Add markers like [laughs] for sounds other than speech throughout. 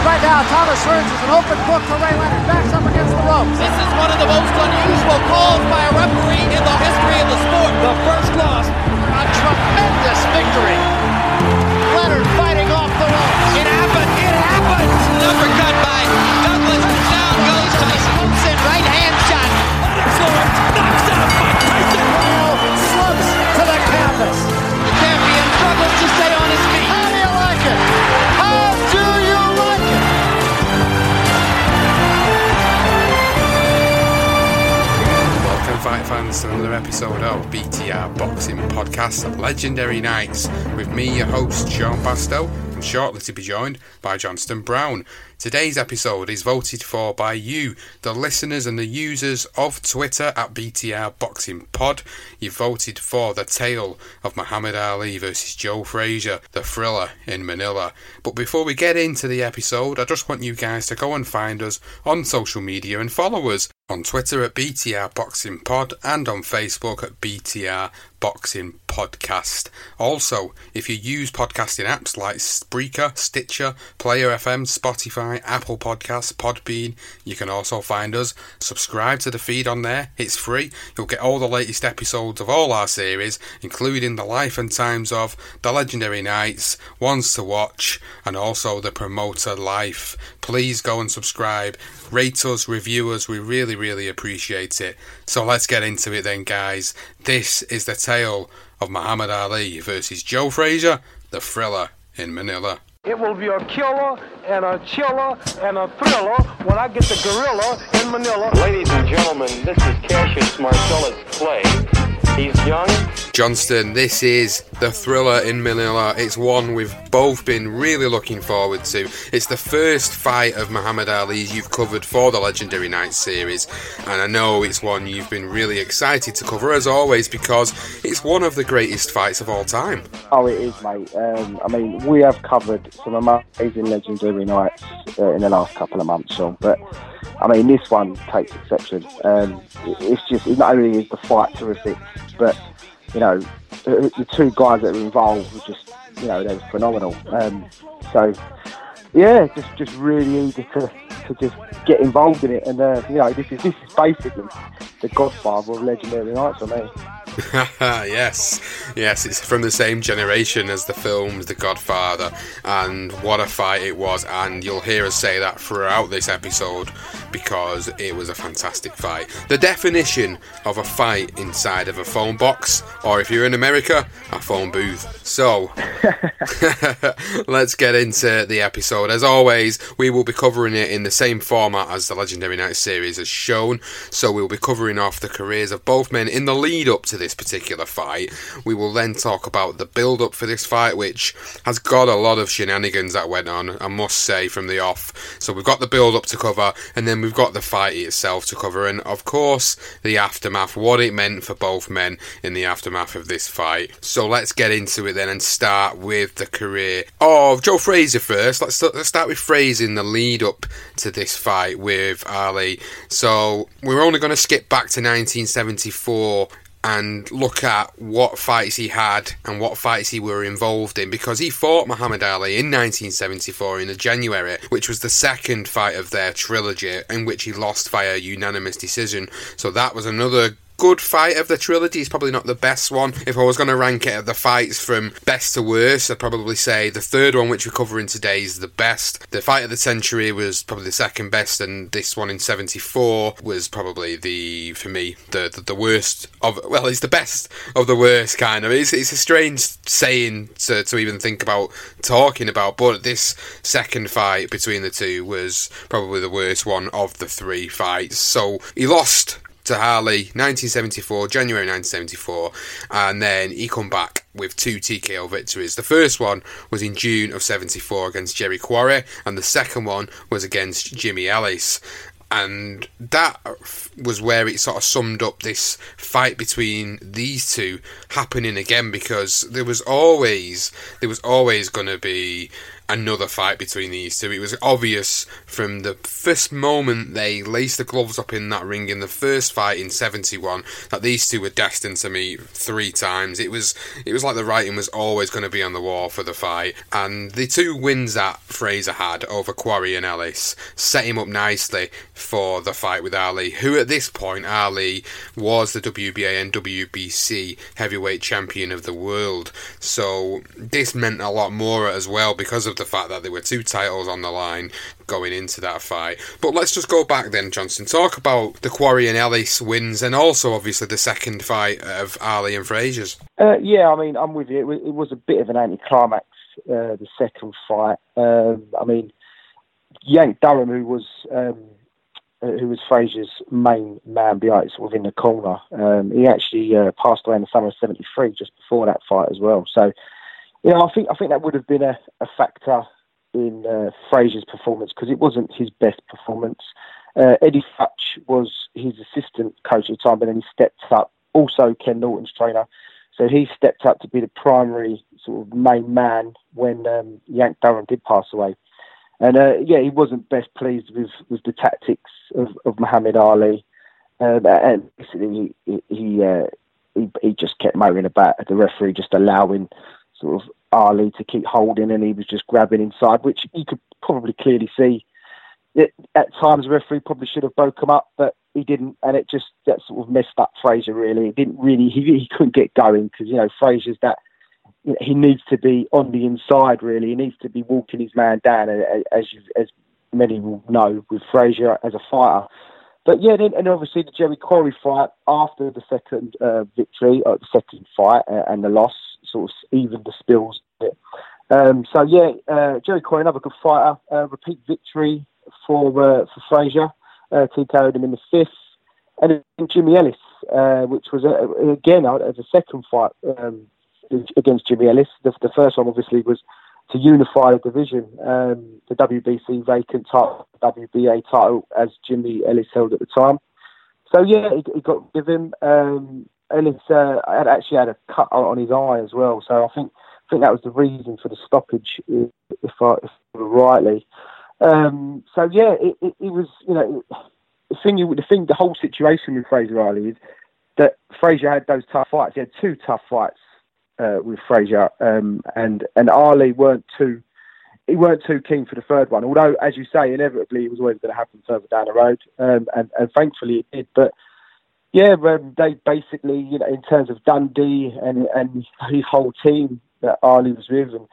And right now, Thomas Hearns is an open book for Ray Leonard. Backs up against the ropes. This is one of the most unusual calls by a referee in the history of the sport. The first loss. A tremendous victory. 5 it's another episode of BTR Boxing Podcast Legendary Nights with me, your host, Sean Bastow, and shortly to be joined by Johnston Brown. Today's episode is voted for by you, the listeners and the users of Twitter at BTR Boxing Pod. You voted for the tale of Muhammad Ali versus Joe Frazier, the thriller in Manila. But before we get into the episode, I just want you guys to go and find us on social media and follow us on Twitter at BTR Boxing Pod and on Facebook at BTR Boxing Podcast. Also, if you use podcasting apps like Spreaker, Stitcher, Player FM, Spotify, Apple Podcasts, Podbean, you can also find us. Subscribe to the feed on there, it's free. You'll get all the latest episodes of all our series, including the life and times of The Legendary nights, Ones to Watch, and also The Promoter Life. Please go and subscribe, rate us, review us, we really, really appreciate it. So let's get into it then, guys. This is the tale of Muhammad Ali versus Joe Frazier, the thriller in Manila. It will be a killer and a chiller and a thriller when I get the gorilla in Manila. Ladies and gentlemen, this is Cassius Marcellus Clay. He's young. Johnston, this is the thriller in Manila. It's one we've both been really looking forward to. It's the first fight of Muhammad Ali's you've covered for the Legendary Nights series, and I know it's one you've been really excited to cover as always because it's one of the greatest fights of all time. Oh, it is, mate. Um, I mean, we have covered some amazing legendary nights uh, in the last couple of months, Sean. But I mean, this one takes exception. Um, it's just it not only is the fight terrific, but you know, the, two guys that were involved were just, you know, they were phenomenal. Um, so, yeah, just just really eager to, to just get involved in it. And uh, you know, this is this is basically the Godfather of legendary nights for me. [laughs] yes, yes, it's from the same generation as the films The Godfather, and what a fight it was. And you'll hear us say that throughout this episode because it was a fantastic fight. The definition of a fight inside of a phone box, or if you're in America, a phone booth. So, [laughs] let's get into the episode. As always, we will be covering it in the same format as the Legendary Night series has shown. So, we'll be covering off the careers of both men in the lead up to this particular fight. We will then talk about the build up for this fight, which has got a lot of shenanigans that went on, I must say, from the off. So, we've got the build up to cover, and then we've got the fight itself to cover, and of course, the aftermath, what it meant for both men in the aftermath of this fight. So, let's get into it then and start with the career of Joe Frazier first. Let's, let's start with Frazier in the lead up to this fight with Ali. So, we're only going to skip back to 1974 and look at what fights he had and what fights he were involved in because he fought Muhammad Ali in 1974 in the January, which was the second fight of their trilogy in which he lost via unanimous decision. So that was another good fight of the trilogy. It's probably not the best one. If I was going to rank it of the fights from best to worst, I'd probably say the third one, which we're covering today, is the best. The fight of the century was probably the second best, and this one in '74 was probably the, for me, the, the the worst of. Well, it's the best of the worst kind of. It's it's a strange saying to to even think about talking about, but this second fight between the two was probably the worst one of the three fights. So he lost to Ali, 1974, January 1974, and then he come back with two TKO victories. The first one was in June of 74 against Jerry Quarry, and the second one was against Jimmy Ellis and that was where it sort of summed up this fight between these two happening again because there was always there was always going to be another fight between these two. It was obvious from the first moment they laced the gloves up in that ring in the first fight in 71 that these two were destined to meet three times. It was it was like the writing was always going to be on the wall for the fight. And the two wins that Frazier had over Quarry and Ellis set him up nicely for the fight with Ali, who at this point Ali was the WBA and WBC heavyweight champion of the world. So this meant a lot more as well because of the fact that there were two titles on the line going into that fight. But let's just go back then, Johnston. Talk about the Quarry and Ellis wins, and also obviously the second fight of Ali and Frazier's. Uh, yeah, I mean, I'm with you. It was a bit of an anticlimax. Uh, the second fight. Um, I mean, Yank Durham, who was um, uh, who was Frazier's main man behind sort of in the corner, um, he actually uh, passed away in the summer of '73, just before that fight as well. So you know, I think I think that would have been a, a factor in uh, Frazier's performance because it wasn't his best performance. Uh, Eddie Futch was his assistant coach at the time, but then he stepped up. Also, Ken Norton's trainer, so he stepped up to be the primary sort of main man when um, Yank Durham did pass away. And uh, yeah, he wasn't best pleased with, with the tactics of, of Muhammad Ali, um, and basically he he, uh, he, he just kept moaning about the referee just allowing sort of Ali to keep holding, and he was just grabbing inside, which you could probably clearly see. It, at times, the referee probably should have broke him up, but he didn't, and it just that sort of messed up Frazier. Really, it didn't really. He, he couldn't get going because you know Frazier's that you know, he needs to be on the inside. Really, he needs to be walking his man down, as you, as many will know with Frazier as a fighter. But yeah, then, and obviously the Jerry Quarry fight after the second uh, victory, uh, the second fight, uh, and the loss sort of evened the spills a bit. Um, so yeah, uh, Jerry Quarry, another good fighter. Uh, repeat victory for uh, for Frazier. Uh, TKO'd him in the fifth, and then Jimmy Ellis, uh, which was a, again as a second fight um, against Jimmy Ellis. The, the, first one obviously was to unify the division, um, the WBC vacant title, WBA title, as Jimmy Ellis held at the time. So yeah, he, he got him. Um, Ellis uh, had actually had a cut on his eye as well. So I think I think that was the reason for the stoppage, if, I, if rightly. Um, so yeah, it, it, it, was you know the thing. The thing, the whole situation with Frazier Ali is that Frazier had those tough fights. He had two tough fights uh, with Frazier, um, and and Ali weren't too. He weren't too keen for the third one, although, as you say, inevitably it was always going to happen further down the road, um, and, and thankfully it did. But yeah, they basically, you know, in terms of Dundee and and his whole team that Ali was with, and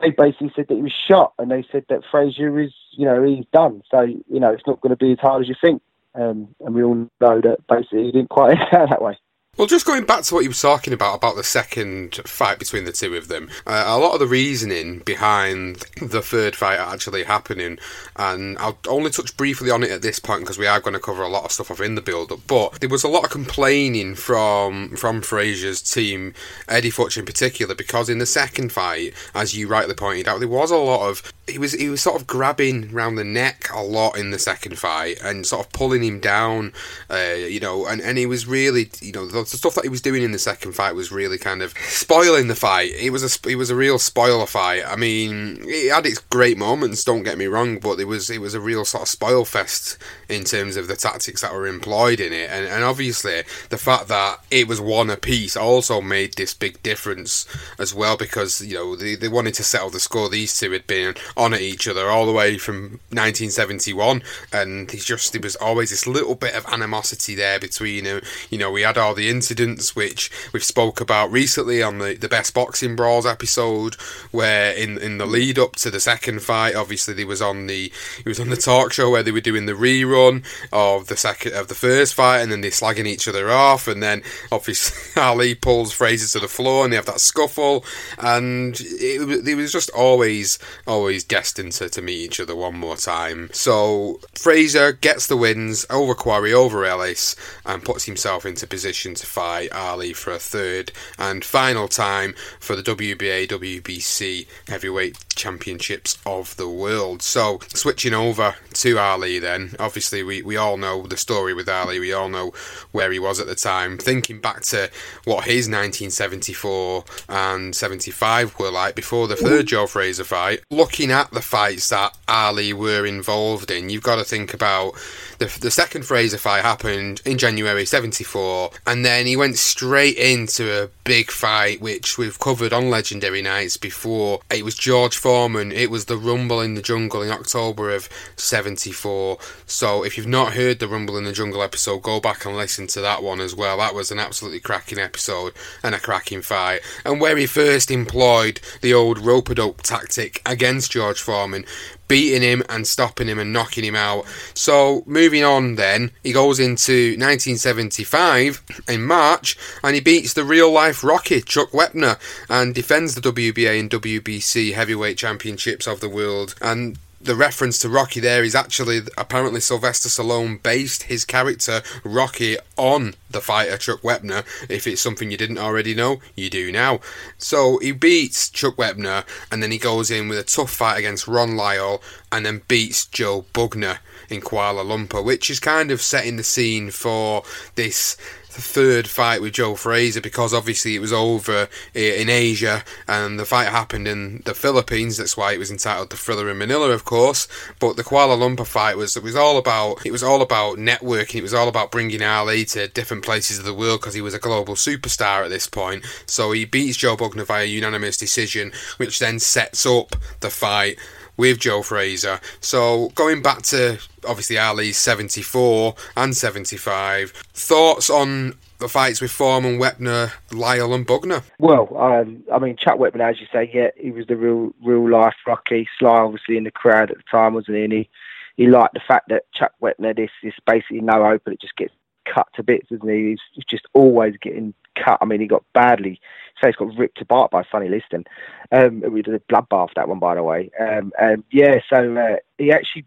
they basically said that he was shot, and they said that Frazier is, you know, he's done. So you know, it's not going to be as hard as you think. Um, and we all know that basically he didn't quite [laughs] end that way. Well, just going back to what you were talking about, about the second fight between the two of them, uh, a lot of the reasoning behind the third fight actually happening, and I'll only touch briefly on it at this point because we are going to cover a lot of stuff in the build up, but there was a lot of complaining from from Frazier's team, Eddie Futch in particular, because in the second fight, as you rightly pointed out, there was a lot of he was he was sort of grabbing around the neck a lot in the second fight and sort of pulling him down, uh, you know, and, and he was really, you know, the, the, stuff that he was doing in the second fight was really kind of spoiling the fight. It was a it was a real spoiler fight. I mean, it had its great moments. Don't get me wrong, but it was it was a real sort of spoil fest in terms of the tactics that were employed in it, and and obviously the fact that it was one apiece also made this big difference as well because you know they, they wanted to settle the score. These two had been on at each other all the way from 1971, and he's just there was always this little bit of animosity there between them. You know, we had all the incidents which we've spoke about recently on the, the best boxing brawls episode, where in in the lead up to the second fight, obviously he was on the he was on the talk show where they were doing the rerun of the second of the first fight, and then they're slagging each other off, and then obviously [laughs] Ali pulls Frazier to the floor, and they have that scuffle, and it, it was just always always destined to, to meet each other one more time. So Frazier gets the wins over Quarry over Ellis and puts himself into position fight Ali for a third and final time for the WBA WBC heavyweight championships of the world. So switching over to Ali then, obviously we, we all know the story with Ali, we all know where he was at the time. Thinking back to what his 1974 and 75 were like before the third Joe Frazier fight, looking at the fights that Ali were involved in, you've got to think about the, the second Frazier fight happened in January 74, and then he went straight into a big fight, which we've covered on Legendary Nights before. It was George Foreman, it was the Rumble in the Jungle in October of 74. So if you've not heard the Rumble in the Jungle episode, go back and listen to that one as well. That was an absolutely cracking episode and a cracking fight. And where he first employed the old rope a dope tactic against George Foreman, beating him and stopping him and knocking him out. So moving on, then he goes into 1975 in March and he beats the real life Rocky Chuck Wepner and defends the WBA and WBC heavyweight championships of the world and the reference to Rocky there is actually apparently Sylvester Stallone based his character Rocky on the fighter Chuck Wepner. If it's something you didn't already know, you do now. So he beats Chuck Wepner and then he goes in with a tough fight against Ron Lyle and then beats Joe Bugner in Kuala Lumpur, which is kind of setting the scene for this third fight with Joe Frazier because obviously it was over in Asia and the fight happened in the Philippines. That's why it was entitled the Thriller in Manila, of course. But the Kuala Lumpur fight was it was all about it was all about networking. It was all about bringing Ali to different places of the world because he was a global superstar at this point. So he beats Joe Bugner via unanimous decision, which then sets up the fight with Joe Frazier. So going back to obviously Ali's 74 and 75, thoughts on the fights with Foreman, Wepner, Lyle, and Bugner? Well, um, I mean, Chuck Wepner, as you say, yeah, he was the real, real life Rocky. Sly, obviously, in the crowd at the time, wasn't he? And he, he liked the fact that Chuck Wepner, this is basically no hope, it just gets cut to bits, isn't he? He's, just always getting cut. I mean, he got badly. Face got ripped apart by Sonny Liston. Um, we did a bloodbath that one, by the way. Um, and yeah, so uh, he actually,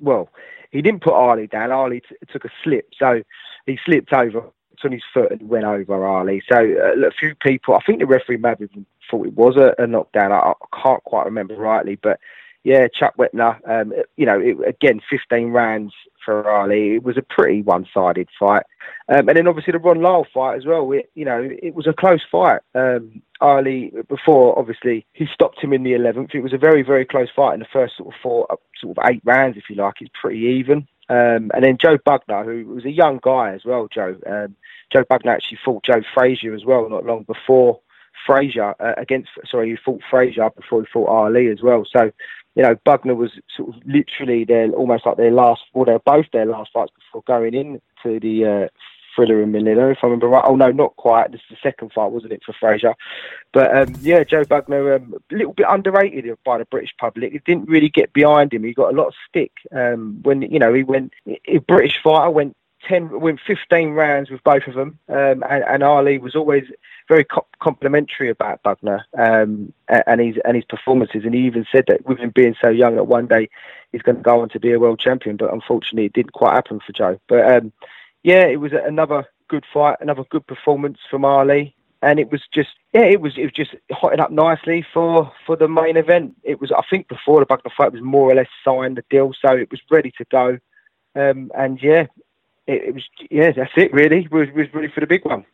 well, he didn't put Ali down. Ali t- took a slip, so he slipped over on his foot and went over Ali. So uh, a few people, I think the referee may have even thought it was a, a knockdown. I, I can't quite remember rightly, but yeah, Chuck Wepner, um, you know, it, again, 15 rounds for Ali. It was a pretty one-sided fight. Um, and then obviously the Ron Lyle fight as well. It, you know, it was a close fight. Um, Ali, before obviously he stopped him in the 11th. It was a very, very close fight in the first sort of four, sort of eight rounds, if you like. It's pretty even. Um, and then Joe Bugner, who was a young guy as well, Joe. Um, Joe Bugner actually fought Joe Frazier as well, not long before Frazier uh, against. Sorry, he fought Frazier before he fought Ali as well. So you know, Bugner was sort of literally their almost like their last, or they're both their last fights before going in to the uh, thriller in Manila, if I remember right. Oh no, not quite. This is the second fight, wasn't it, for Frazier? But um, yeah, Joe Bugner, um, a little bit underrated by the British public. It didn't really get behind him. He got a lot of stick um, when you know he went. A British fighter went 10, went 15 rounds with both of them, um, and, and, Ali was always very co- complimentary about Bugner um, and his and his performances, and he even said that with him being so young, that one day he's going to go on to be a world champion. But unfortunately, it didn't quite happen for Joe. But um, yeah, it was another good fight, another good performance from Ali. And it was just, yeah, it was it was just hotting up nicely for, for the main event. It was, I think, before the Bugner fight was more or less signed the deal, so it was ready to go. Um, and yeah, it, it, was yeah, that's it really. We was, was ready for the big one.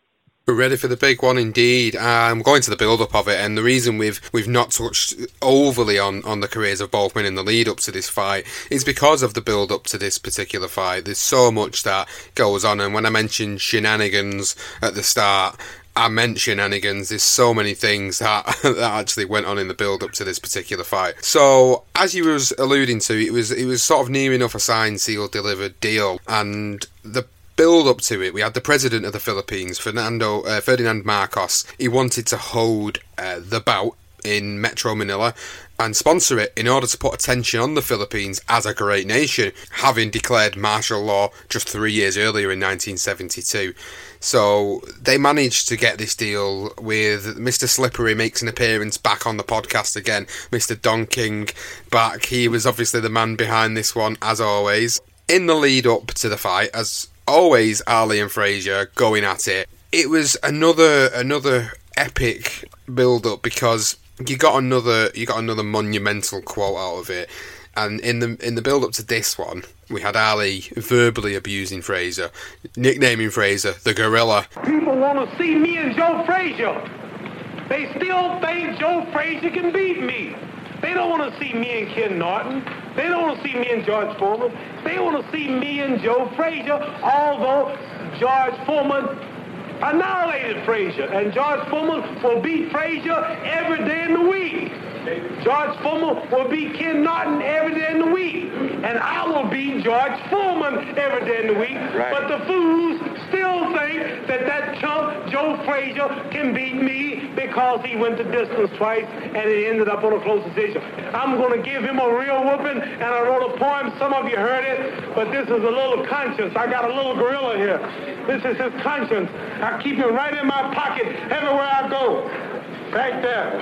We're ready for the big one indeed. I'm going to the build up of it, and the reason we've we've not touched overly on, on the careers of both men in the lead up to this fight is because of the build up to this particular fight. There's so much that goes on, and when I mentioned shenanigans at the start, I meant shenanigans. There's so many things that [laughs] that actually went on in the build up to this particular fight. So, as you was alluding to, it was it was sort of near enough a signed, sealed, delivered deal, and the build up to it, we had the president of the Philippines, Fernando uh, Ferdinand Marcos. He wanted to hold uh, the bout in Metro Manila and sponsor it in order to put attention on the Philippines as a great nation, having declared martial law just three years earlier in 1972. So they managed to get this deal with Mr. Slippery makes an appearance back on the podcast again. Mr. Don King back. He was obviously the man behind this one, as always. In the lead up to the fight, as always, Ali and Frazier going at it. It was another another epic build up because you got another you got another monumental quote out of it. And in the in the build up to this one, we had Ali verbally abusing Frazier, nicknaming Frazier the gorilla. People want to see me and Joe Frazier. They still think Joe Frazier can beat me. They don't want to see me and Ken Norton. They don't want to see me and George Foreman. They want to see me and Joe Frazier, although George Foreman annihilated Frazier. And George Foreman will beat Frazier every day in the week. George Foreman will beat Ken Norton every day in the week. And I will beat George Foreman every day in the week. Right. But the fools still think that that chump Joe Frazier can beat me because he went the distance twice and it ended up on a close decision. I'm going to give him a real whooping, and I wrote a poem. Some of you heard it, but this is a little conscience. I got a little gorilla here. This is his conscience. I keep it right in my pocket everywhere I go. Right there.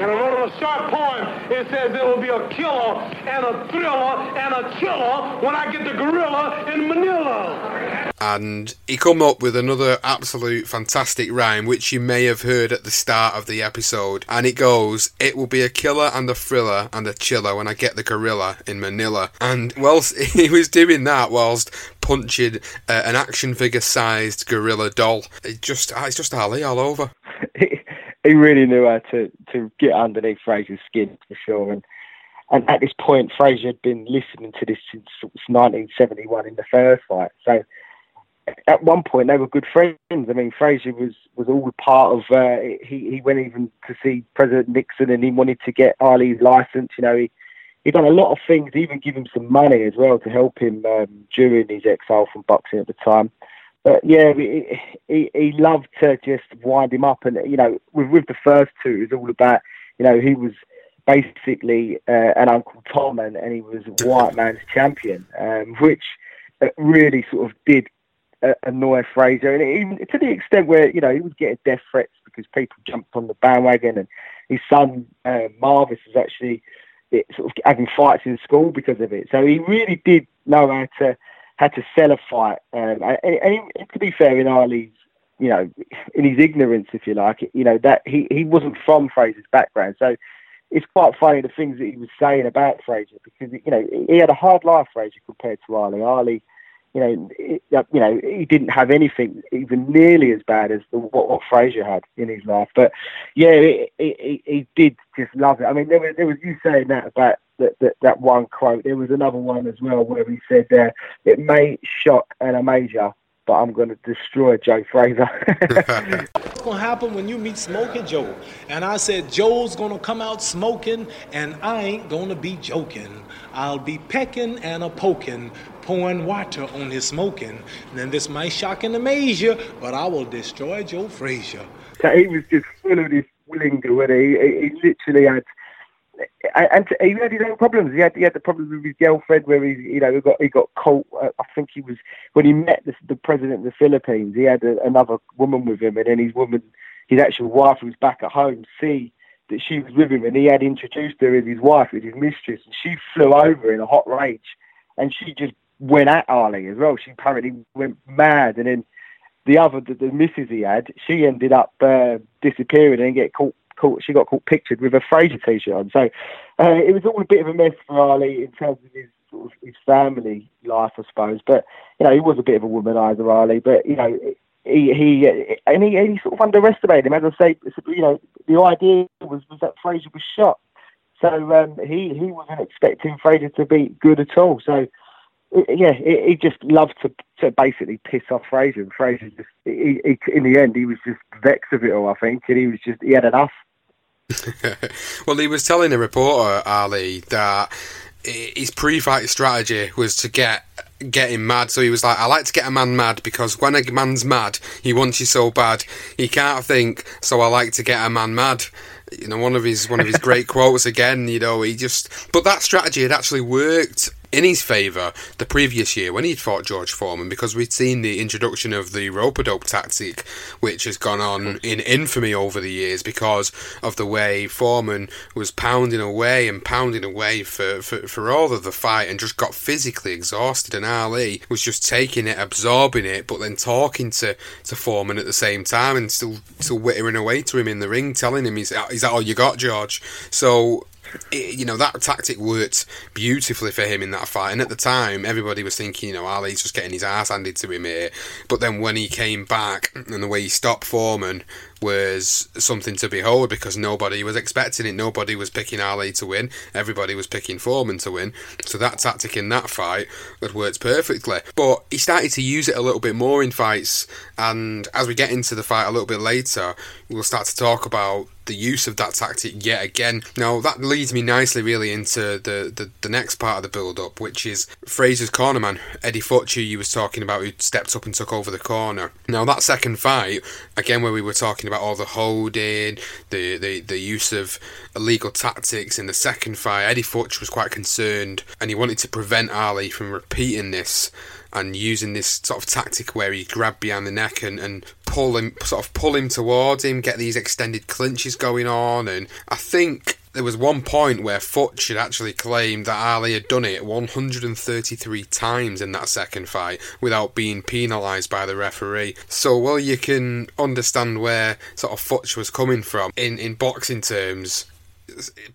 And I wrote a short poem. It says it will be a killer and a thriller and a killer when I get the gorilla in Manila. and he come up with another absolute fantastic rhyme which you may have heard at the start of the episode and it goes it will be a killer and a thriller and a chiller when i get the gorilla in manila and whilst [laughs] he was doing that whilst punching uh, an action figure sized gorilla doll it just ah, it's just ali all over [laughs] he, really knew how to, to get underneath Frazier's skin for sure. And and at this point, Frazier had been listening to this since 1971 in the first fight. So at one point, they were good friends. I mean, Frazier was was all part of. Uh, he he went even to see President Nixon, and he wanted to get Ali's license. You know, he he done a lot of things, even give him some money as well to help him um, during his exile from boxing at the time. But yeah, he, he, he loved to just wind him up, and you know, with with the first two, it was all about you know he was basically uh, an Uncle Tom, and, and he was white man's champion, um, which uh, really sort of did uh, annoy Frazier, and even to the extent where you know he was getting death threats because people jumped on the bandwagon, and his son uh, Marvis was actually it, sort of having fights in school because of it. So he really did know how to how to sell a fight. Um, and, and he, to be fair, in Ali's you know, in his ignorance, if you like, you know that he he wasn't from Frazier's background, so it's quite funny the things that he was saying about Frazier because you know he had a hard life, Frazier, compared to Ali. Ali, you know, it, you know, he didn't have anything even nearly as bad as the, what, what Frazier had in his life. But yeah, he, he, he did just love it. I mean, there was there was you saying that about that, that, that one quote. There was another one as well where he said, uh, "It may shock and amaze you, but I'm going to destroy Joe Frazier." [laughs] [laughs] What's going to happen when you meet Smoking Joe? And I said, Joe's going to come out smoking, and I ain't going to be joking. I'll be pecking and a poking, pouring water on his smoking. Then this might shock and amaze you, but I will destroy Joe Frazier. So he was just full of this lingo, and he, he, he literally had. And he had his own problems. He had he had the problems with his girlfriend, where he you know he got he got caught. Uh, I think he was when he met the, the president of the Philippines. He had a, another woman with him, and then his woman, his actual wife, was back at home, see that she was with him, and he had introduced her as his wife, as his mistress, and she flew over in a hot rage, and she just went at Ali as well. She apparently went mad, and then the other, the, the missus he had, she ended up uh, disappearing and get caught. Caught, she got caught pictured with a Frazier t-shirt on. So uh, it was all a bit of a mess for Ali in terms of his sort of his family life, I suppose. But you know, he was a bit of a womanizer, Ali. But you know, he he and he, he sort of underestimated him. As I say, you know, the idea was was that Frazier was shot. So um, he he wasn't expecting Frazier to be good at all. So yeah, he, just loved to to basically piss off Frazier. And Frazier just he, he, in the end he was just vexed of it all. I think, and he was just he had enough. [laughs] well, he was telling a reporter Ali that his pre-fight strategy was to get get him mad. So he was like, I like to get a man mad because when a man's mad, he wants you so bad. He can't think, so I like to get a man mad. You know, one of his one of his [laughs] great quotes again. You know, he just. But that strategy had actually worked in his favour the previous year when he'd fought George Foreman because we'd seen the introduction of the rope a dope tactic, which has gone on in infamy over the years because of the way Foreman was pounding away and pounding away for, for, for all of the fight and just got physically exhausted. And Ali was just taking it, absorbing it, but then talking to, to Foreman at the same time and still still wittering away to him in the ring, telling him, "Is, is that all you got, George?" So it, you know that tactic worked beautifully for him in that fight. And at the time, everybody was thinking, you know, Ali's just getting his ass handed to him here. But then when he came back and the way he stopped Foreman was something to behold because nobody was expecting it. Nobody was picking Ali to win. Everybody was picking Foreman to win. So that tactic in that fight had worked perfectly. But he started to use it a little bit more in fights. And as we get into the fight a little bit later, we'll start to talk about the use of that tactic yet again. Now that leads me nicely really into the, the, the next part of the build up, which is Frazier's cornerman, Eddie Futch, you was talking about, who stepped up and took over the corner. Now that second fight, again where we were talking about all the holding, the, the, the use of illegal tactics in the second fight, Eddie Futch was quite concerned and he wanted to prevent Ali from repeating this and using this sort of tactic where he grabbed behind the neck and, and pull him sort of pull him towards him, get these extended clinches going on. And I think there was one point where Futch had actually claimed that Ali had done it 133 times in that second fight without being penalised by the referee. So, well, you can understand where sort of Futch was coming from in, in boxing terms,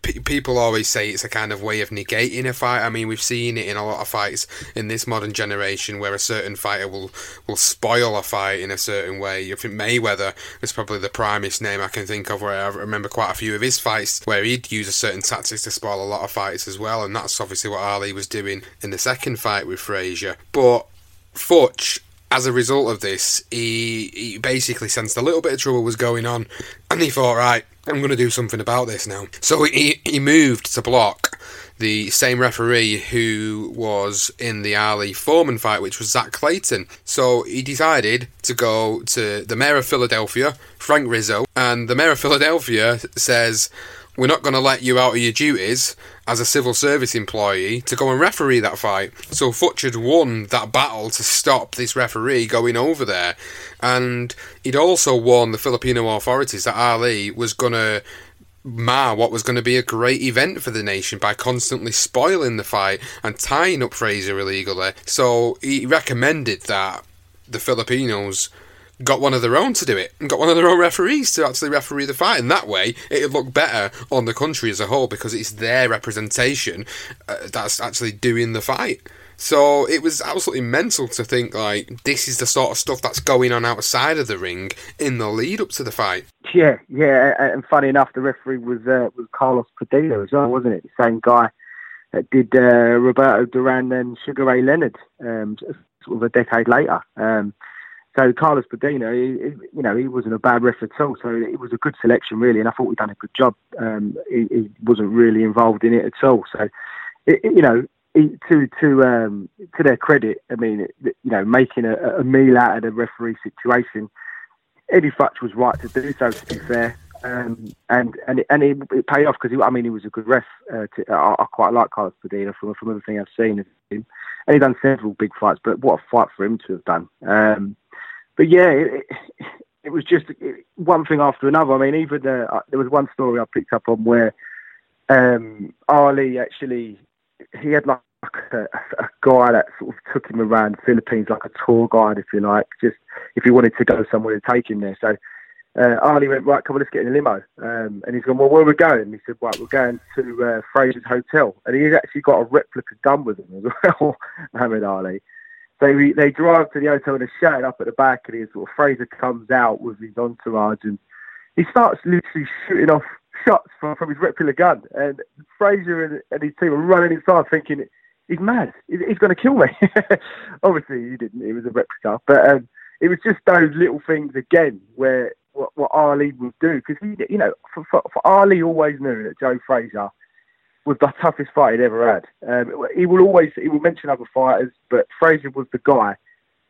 p- people always say it's a kind of way of negating a fight. I mean, we've seen it in a lot of fights in this modern generation where a certain fighter will will spoil a fight in a certain way. I think Mayweather is probably the primest name I can think of where I remember quite a few of his fights where he'd use a certain tactics to spoil a lot of fights as well, and that's obviously what Ali was doing in the second fight with Frazier. But Futch as a result of this, he, he basically sensed a little bit of trouble was going on, and he thought, right, I'm going to do something about this now. So he, he moved to block the same referee who was in the Ali Foreman fight, which was Zach Clayton. So he decided to go to the mayor of Philadelphia, Frank Rizzo, and the mayor of Philadelphia says, we're not going to let you out of your duties as a civil service employee to go and referee that fight. So Futch had won that battle to stop this referee going over there. And he'd also warned the Filipino authorities that Ali was going to mar what was going to be a great event for the nation by constantly spoiling the fight and tying up Frazier illegally. So he recommended that the Filipinos got one of their own to do it and got one of their own referees to actually referee the fight. And that way, it'd look better on the country as a whole because it's their representation uh, that's actually doing the fight. So it was absolutely mental to think like this is the sort of stuff that's going on outside of the ring in the lead up to the fight. Yeah, yeah, and funny enough, the referee was uh, was Carlos Padilla as well, wasn't it? The same guy that did uh, Roberto Duran and Sugar Ray Leonard, um, sort of a decade later. Um, so Carlos he, you know, he wasn't a bad ref at all. So it was a good selection, really, and I thought we'd done a good job. Um, he, he, wasn't really involved in it at all. So, it, you know, to to um, to their credit, I mean, you know, making a, a meal out of the referee situation, Eddie Futch was right to do so. To be fair, um, and and it, and it, it paid off because I mean he was a good ref. Uh, to, I, I, quite like Carlos Padilla from from everything I've seen of him, and he's done several big fights. But what a fight for him to have done! Um, but yeah, it, it was just one thing after another. I mean, even uh, there was one story I picked up on where um, Ali actually he had like a, a, guy that sort of took him around Philippines, like a tour guide, if you like, just if he wanted to go somewhere to take him there. So uh, Ali went, right, come on, let's get in a limo. Um, and he's gone, well, where are we going? He said, right, we're going to uh, Frazier's Hotel. And he's actually got a replica gun with him as [laughs] well, Muhammad Ali. So we, they drive to the hotel and they're shutting up at the back, and sort of Frazier comes out with his entourage, and he starts literally shooting off shots from, from his replica gun. And Frazier and, and his team are running inside, thinking he's mad, he's going to kill me. [laughs] Obviously, he didn't; it was a replica, but um, it was just those little things again where what, what Ali would do because he, you know, for, for, for Ali always knew that Joe Frazier was the toughest fight he'd ever had. Um, he will always he will mention other fighters, but Frazier was the guy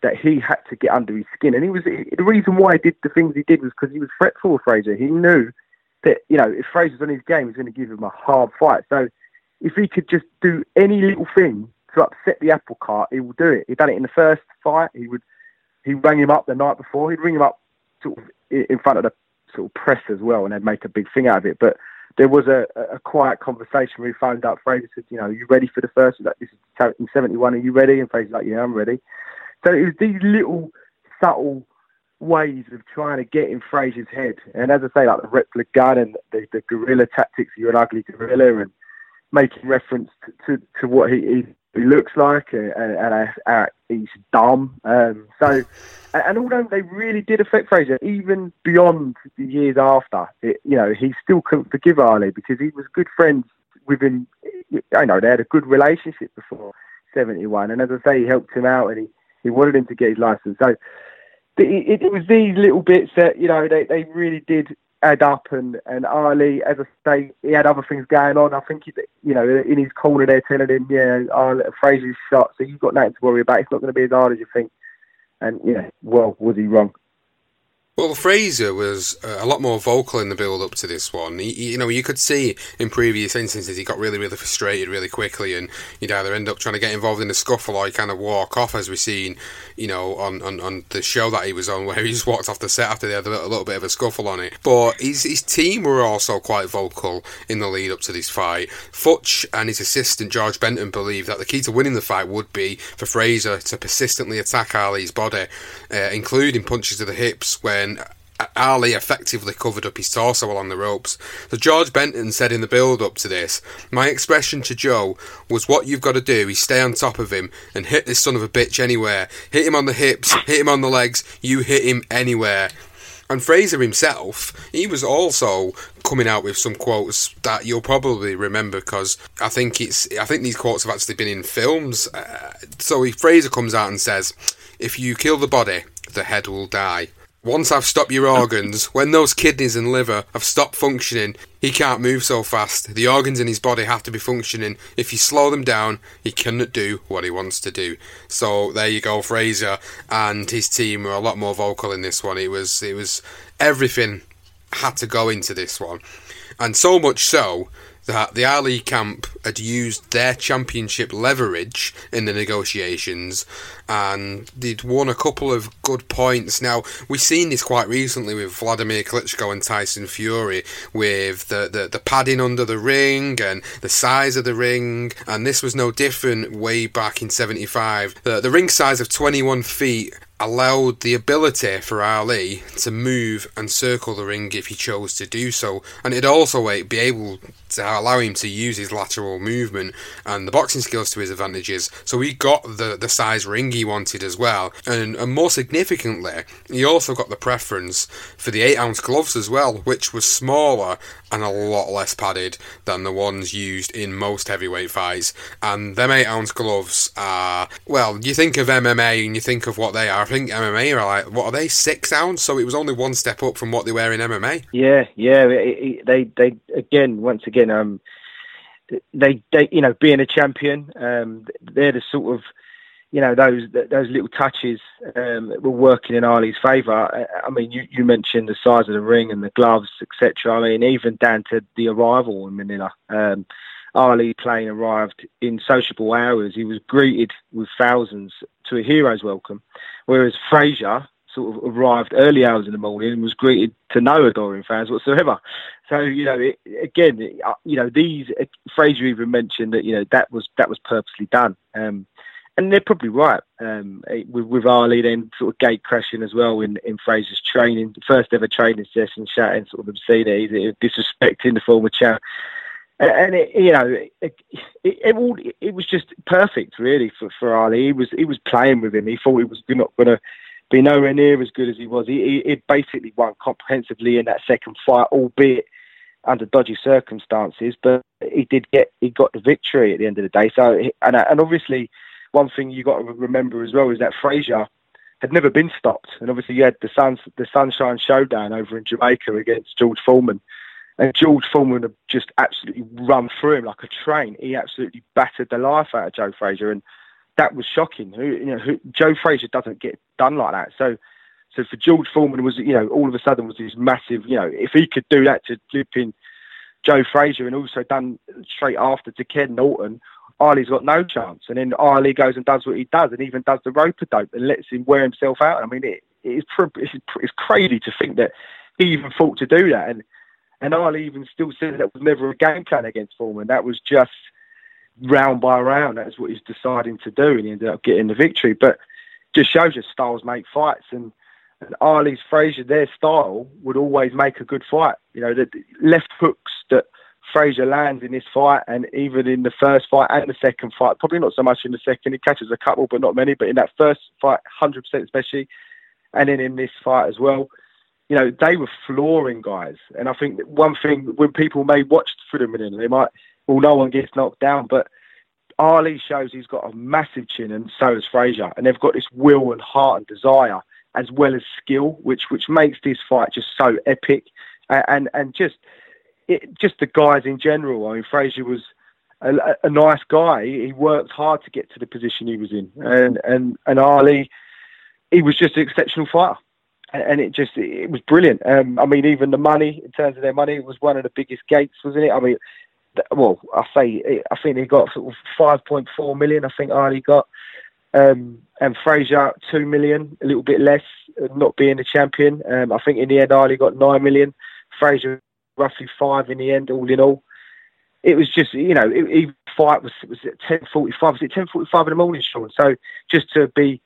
that he had to get under his skin, and he was the reason why he did the things he did was because he was fretful Frazier. He knew that you know if Frazier's on his game, he's going to give him a hard fight. So if he could just do any little thing to upset the apple cart, he will do it. He done it in the first fight. He would he rang him up the night before. He'd ring him up sort of in front of the sort of press as well, and they'd make a big thing out of it. But there was a, a quiet conversation where he phoned up Frazier said, you know, are you ready for the first? Like, this is in 71, are you ready? And Frazier's like, yeah, I'm ready. So it was these little subtle ways of trying to get in Frazier's head. And as I say, like the replica gun and the, the guerrilla tactics, you're an ugly gorilla, and making reference to, to, to what he, he, he, looks like, and, and uh, he's dumb. Um, so, and although they really did affect Frazier, even beyond the years after, it, you know, he still couldn't forgive Ali because he was good friends with him. I know they had a good relationship before 71, and as I say, he helped him out and he, he wanted him to get his license. So, it, it, was these little bits that you know they, they really did add up. And and Ali, as I say, he had other things going on. I think he, you know in his corner they're telling him, yeah, oh, Frazier's shot, so you've got nothing to worry about. It's not going to be as hard as you think. And yeah, well, was he wrong? Well, Frazier was uh, a lot more vocal in the build up to this one. He, you know, you could see in previous instances he got really, really frustrated really quickly, and he'd either end up trying to get involved in a scuffle or he kind of walk off, as we've seen, you know, on, on, on the show that he was on, [laughs] where he just walked off the set after they had a little, a little bit of a scuffle on it. But his, his team were also quite vocal in the lead up to this fight. Futch and his assistant George Benton believed that the key to winning the fight would be for Frazier to persistently attack Ali's body, uh, including punches to the hips when when Ali effectively covered up his torso along the ropes. So George Benton said in the build up to this, My expression to Joe was what you've got to do is stay on top of him and hit this son of a bitch anywhere. Hit him on the hips, hit him on the legs, you hit him anywhere. And Frazier himself, he was also coming out with some quotes that you'll probably remember because I think it's I think these quotes have actually been in films. Uh, so Frazier comes out and says, "If you kill the body, the head will die." Once I've stopped your organs, when those kidneys and liver have stopped functioning, he can't move so fast. The organs in his body have to be functioning. If you slow them down, he cannot do what he wants to do. So there you go, Frazier and his team were a lot more vocal in this one. It was it was everything had to go into this one. And so much so that the Ali camp had used their championship leverage in the negotiations and they'd won a couple of good points. Now, we've seen this quite recently with Vladimir Klitschko and Tyson Fury with the, the, the padding under the ring and the size of the ring, and this was no different way back in 75. The, the ring size of 21 feet allowed the ability for Ali to move and circle the ring if he chose to do so, and it'd also be able to allow him to use his lateral movement and the boxing skills to his advantages. So he got the, the size ring he wanted as well, and, and more significantly, he also got the preference for the 8 ounce gloves as well, which was smaller and a lot less padded than the ones used in most heavyweight fights. And them 8 ounce gloves are, well, you think of MMA and you think of what they are. I think MMA are like, what are they, 6 ounce? So it was only one step up from what they were in MMA. Yeah, yeah. It, it, they, they, again, once again, um, they, they, you know, being a champion, um, they're the sort of, you know, those those little touches um, were working in Ali's favour. I mean, you, you mentioned the size of the ring and the gloves, etc. I mean, even down to the arrival in Manila. Um, Ali plane arrived in sociable hours. He was greeted with thousands to a hero's welcome, whereas Frazier sort of arrived early hours in the morning and was greeted to no adoring fans whatsoever. So you know, it, again, it, uh, you know, these uh, Frazier even mentioned that you know that was that was purposely done. Um, and they're probably right. Um, with, with Ali then sort of gate crashing as well in, in Frazier's training, first ever training session, shouting sort of obscenities, disrespecting the former champ. And it, you know, it, it, it, it was just perfect, really, for, for Ali. He was he was playing with him. He thought he was not going to be nowhere near as good as he was. He, he, he basically won comprehensively in that second fight, albeit under dodgy circumstances. But he did get he got the victory at the end of the day. So and and obviously one thing you got to remember as well is that Frazier had never been stopped, and obviously you had the Suns, the Sunshine Showdown over in Jamaica against George Foreman, And George Foreman had just absolutely run through him like a train. He absolutely battered the life out of Joe Frazier, and that was shocking. Who, you know, who, Joe Frazier doesn't get done like that. So, so for George Foreman was, you know, all of a sudden was this massive, you know, if he could do that to flipping Joe Frazier and also done straight after to Ken Norton, Ali's got no chance. And then Ali goes and does what he does, and even does the rope dope and lets him wear himself out. I mean, it, it's, it's, it's crazy to think that he even thought to do that. And and Ali even still said that was never a game plan against Foreman. That was just round by round. That's what he's deciding to do, and he ended up getting the victory. But just shows you styles make fights, and, and Ali's Frazier, their style would always make a good fight. You know, the left hooks that Frazier lands in this fight, and even in the first fight and the second fight, probably not so much in the second. He catches a couple, but not many. But in that first fight, hundred percent, especially, and then in this fight as well, you know, they were flooring guys. And I think one thing when people may watch for the minute, they might, well, no one gets knocked down, but Ali shows he's got a massive chin, and so does Frazier, and they've got this will and heart and desire as well as skill, which which makes this fight just so epic, and and, and just it, just the guys in general. I mean, Frazier was a, a, nice guy. He worked hard to get to the position he was in, and and and Ali, he was just an exceptional fighter, and it just it was brilliant. Um, I mean, even the money in terms of their money, was one of the biggest gates, wasn't it? I mean, well, I say I think he got sort of five point four million. I think Ali got. Um, and Frazier two million, a little bit less, not being the champion. Um, I think in the end Ali got nine million. Frazier roughly five in the end, all in all. It was just, you know, it, fight was was at ten forty five. Was it ten forty five in the morning, Sean? So just to be,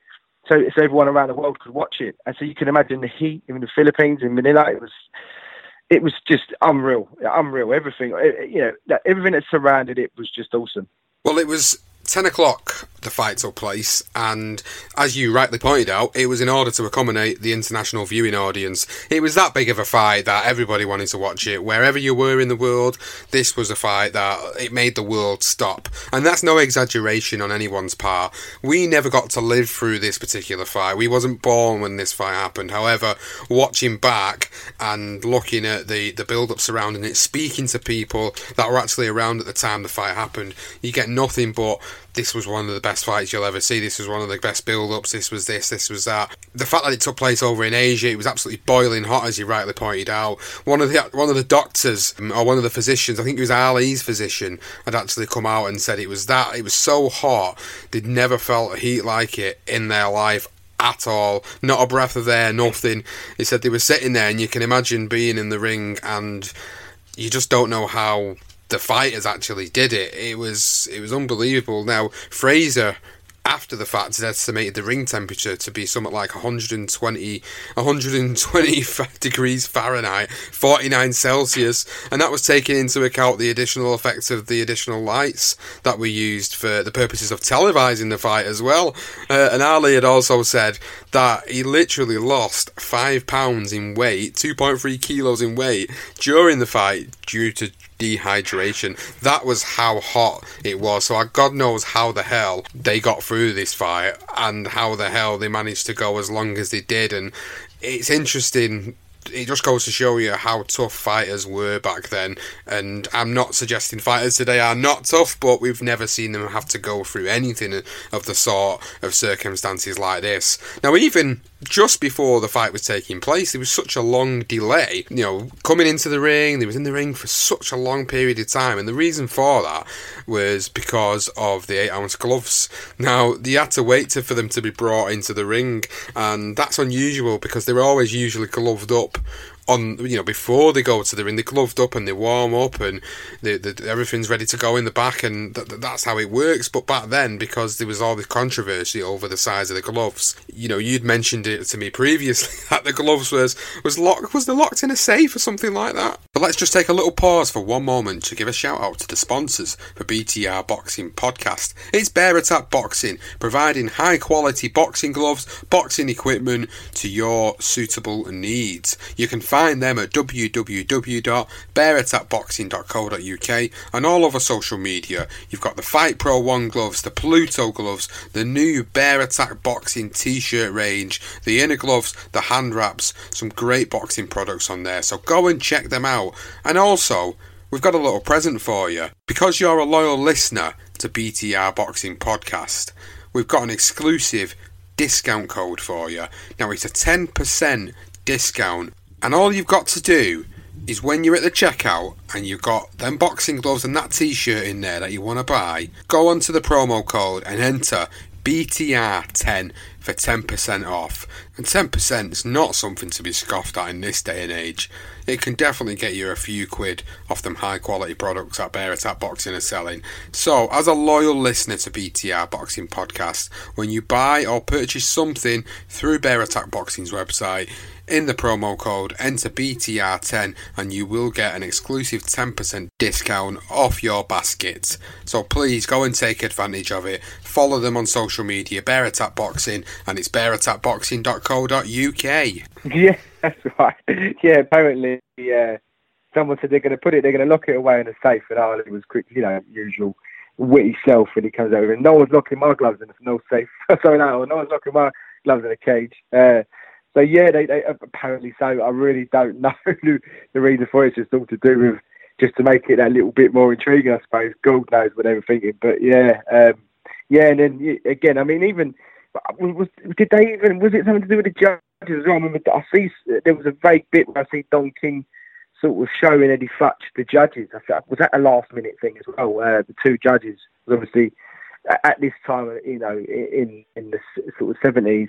so so everyone around the world could watch it, and so you can imagine the heat in the Philippines in Manila. It was, it was just unreal, unreal. Everything, you know, everything that surrounded it was just awesome. Well, it was 10 o'clock the fight took place, and as you rightly pointed out, it was in order to accommodate the international viewing audience. It was that big of a fight that everybody wanted to watch it. Wherever you were in the world, this was a fight that it made the world stop. And that's no exaggeration on anyone's part. We never got to live through this particular fight. We wasn't born when this fight happened. However, watching back and looking at the, the build up surrounding it, speaking to people that were actually around at the time the fight happened, you get nothing but this was one of the best fights you'll ever see. This was one of the best build-ups. This was this. This was that. The fact that it took place over in Asia, it was absolutely boiling hot, as you rightly pointed out. One of the one of the doctors um, or one of the physicians, I think it was Ali's physician, had actually come out and said it was that. It was so hot, they'd never felt heat like it in their life at all. Not a breath of air, nothing. He said they were sitting there, and you can imagine being in the ring and you just don't know how the fighters actually did it. It was it was unbelievable. Now Frazier after the fact has estimated the ring temperature to be something like 120 120 [laughs] degrees Fahrenheit 49 Celsius and that was taking into account the additional effects of the additional lights that were used for the purposes of televising the fight as well uh, and Ali had also said that he literally lost 5 pounds in weight 2.3 kilos in weight during the fight due to dehydration. That was how hot it was. So God knows how the hell they got through this fight and how the hell they managed to go as long as they did. And it's interesting it just goes to show you how tough fighters were back then. And I'm not suggesting fighters today are not tough, but we've never seen them have to go through anything of the sort of circumstances like this. Now, even just before the fight was taking place, there was such a long delay. You know, coming into the ring, they was in the ring for such a long period of time, and the reason for that was because of the eight ounce gloves. Now, they had to wait to, for them to be brought into the ring, and that's unusual because they were always usually gloved up on you know before they go to the ring, they're gloved up and they warm up and they, they, everything's ready to go in the back, and th- that's how it works. But back then, because there was all this controversy over the size of the gloves, you know, you'd mentioned it to me previously [laughs] that the gloves was was locked was they locked in a safe or something like that. But let's just take a little pause for one moment to give a shout out to the sponsors for BTR Boxing Podcast. It's Bear Attack Boxing, providing high quality boxing gloves, boxing equipment to your suitable needs. You can find find them at www.bearattackboxing.co.uk and all over social media. You've got the Fight Pro 1 gloves, the Pluto gloves, the new Bear Attack Boxing t-shirt range, the inner gloves, the hand wraps, some great boxing products on there. So go and check them out. And also, we've got a little present for you. Because you're a loyal listener to BTR Boxing Podcast, we've got an exclusive discount code for you. Now it's a 10% discount, and all you've got to do is when you're at the checkout and you've got them boxing gloves and that t-shirt in there that you want to buy, go onto the promo code and enter BTR10 for 10% off. And 10% is not something to be scoffed at in this day and age. It can definitely get you a few quid off them high quality products that Bear Attack Boxing are selling. So, as a loyal listener to BTR Boxing Podcast, when you buy or purchase something through Bear Attack Boxing's website, in the promo code enter BTR10 and you will get an exclusive 10% discount off your basket. So please go and take advantage of it. Follow them on social media, Bear Attack Boxing, and it's bearattackboxing.co.uk. [laughs] Yeah, that's right. Yeah, apparently, yeah. Someone said they're going to put it, they're going to lock it away in a safe, and Ali was quick, you know, usual witty self when he comes over. And no one's locking my gloves in a no safe. [laughs] Sorry, no, no one's locking my gloves in a cage. Uh, so yeah, they, they apparently so. I really don't [laughs] know the reason for it. It's just all to do with just to make it that little bit more intriguing, I suppose. God knows what they were thinking, but yeah, um, yeah. And then again, I mean, even was did they even was it something to do with the judges as well? I remember I see there was a vague bit where I see Don King sort of showing Eddie Futch the judges. I thought, was that a last minute thing as well? Uh, the two judges, obviously at this time, you know, in in the sort of seventies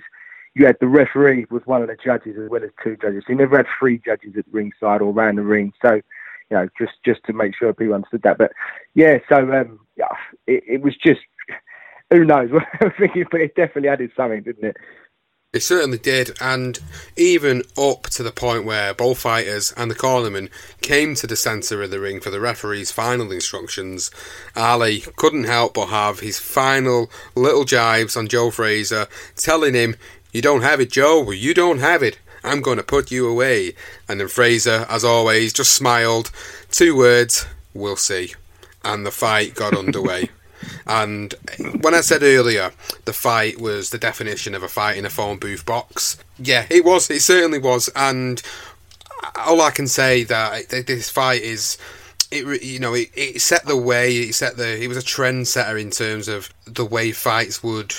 you had the referee was one of the judges as well as two judges. So you never had three judges at ringside or around the ring. So, you know, just just to make sure people understood that. But yeah, so um, yeah, it, it was just who knows [laughs] what I was thinking, but it definitely added something, didn't it? It certainly did, and even up to the point where both fighters and the cornerman came to the centre of the ring for the referee's final instructions, Ali couldn't help but have his final little jibes on Joe Frazier, telling him you don't have it, Joe. You don't have it. I'm going to put you away. And then Frazier, as always, just smiled. Two words, we'll see. And the fight got underway. [laughs] And when I said earlier, the fight was the definition of a fight in a phone booth box. Yeah, it was. It certainly was. And all I can say that this fight is it you know it, it set the way it set the it was a trendsetter in terms of the way fights would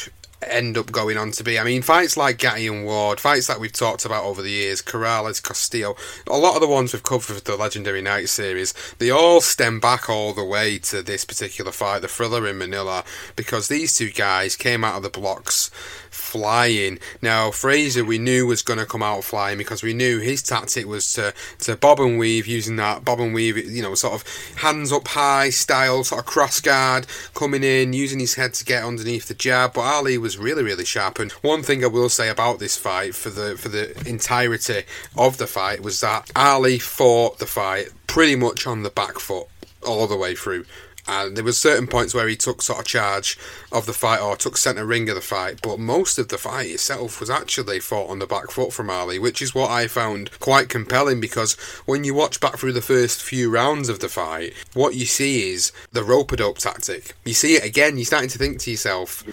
end up going on to be. I mean, fights like Gatti and Ward, fights that we've talked about over the years, Corrales, Castillo, a lot of the ones we've covered the Legendary Night series, they all stem back all the way to this particular fight, the thriller in Manila, because these two guys came out of the blocks flying. Now, Frazier, we knew was going to come out flying because we knew his tactic was to, to bob and weave using that bob and weave, you know, sort of hands up high style, sort of cross guard, coming in, using his head to get underneath the jab. But Ali was really, really sharp. And one thing I will say about this fight for the for the entirety of the fight was that Ali fought the fight pretty much on the back foot all the way through and there were certain points where he took sort of charge of the fight or took centre ring of the fight, but most of the fight itself was actually fought on the back foot from Ali, which is what I found quite compelling because when you watch back through the first few rounds of the fight, what you see is the rope a dope tactic. You see it again, you're starting to think to yourself,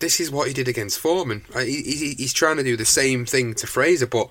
this is what he did against Foreman. Uh, he's trying to do the same thing to Frazier, but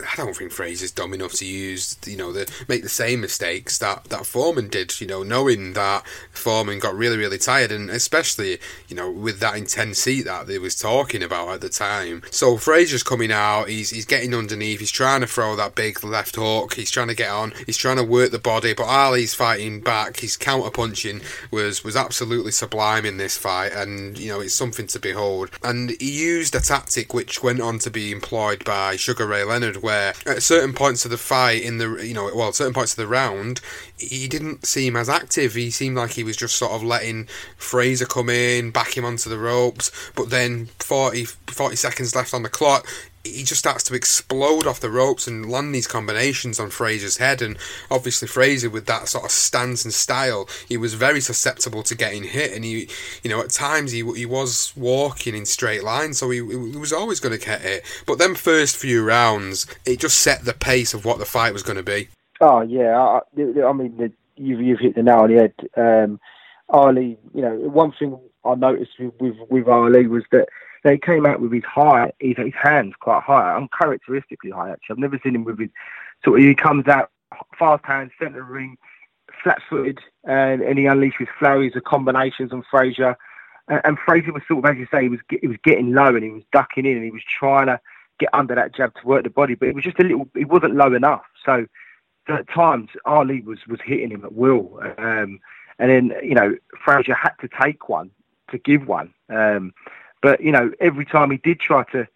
I don't think Frazier's dumb enough to use, you know, the make the same mistakes that, that Foreman did, you know, knowing that Foreman got really, really tired, and especially, you know, with that intense heat that they was talking about at the time. So Frazier's coming out, he's he's getting underneath, he's trying to throw that big left hook, he's trying to get on, he's trying to work the body, but Ali's fighting back, his counter punching was was absolutely sublime in this fight, and you know, it's something to behold. And he used a tactic which went on to be employed by Sugar Ray Leonard where at certain points of the fight in the you know well certain points of the round he didn't seem as active. He seemed like he was just sort of letting Frazier come in back him onto the ropes but then 40, 40 seconds left on the clock he just starts to explode off the ropes and land these combinations on Frazier's head. And obviously, Frazier, with that sort of stance and style, he was very susceptible to getting hit. And he, you know, at times he he was walking in straight lines, so he, he was always going to get hit. But them first few rounds, it just set the pace of what the fight was going to be. Oh yeah, I, I mean, you've you've hit the nail on the head. Um, Ali, you know, one thing I noticed with, with, with Ali was that they came out with his high, his, his hands quite high, uncharacteristically high actually. I've never seen him with his sort of, he comes out fast hands, centre ring, flat footed, and, and he unleashed his flurries of combinations on Frazier. And, and Frazier was sort of, as you say, he was, he was getting low and he was ducking in and he was trying to get under that jab to work the body, but it was just a little, it wasn't low enough. So, so at times, Ali was, was hitting him at will. Um, and then, you know, Frazier had to take one to give one. Um, but you know, every time he did try to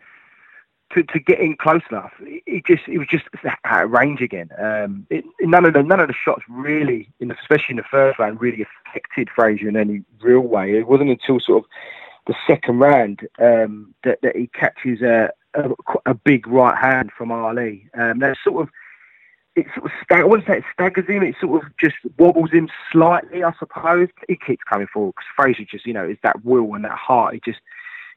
to, to get in close enough, it just it was just out of range again. Um, it, none of the none of the shots really, in the, especially in the first round, really affected Frazier in any real way. It wasn't until sort of the second round um, that, that he catches a, a, a big right hand from Ali. Um, that sort of it sort of stag- I wouldn't say it staggers him. It sort of just wobbles him slightly, I suppose. He keeps coming forward because Frazier just, you know, is that will and that heart. He just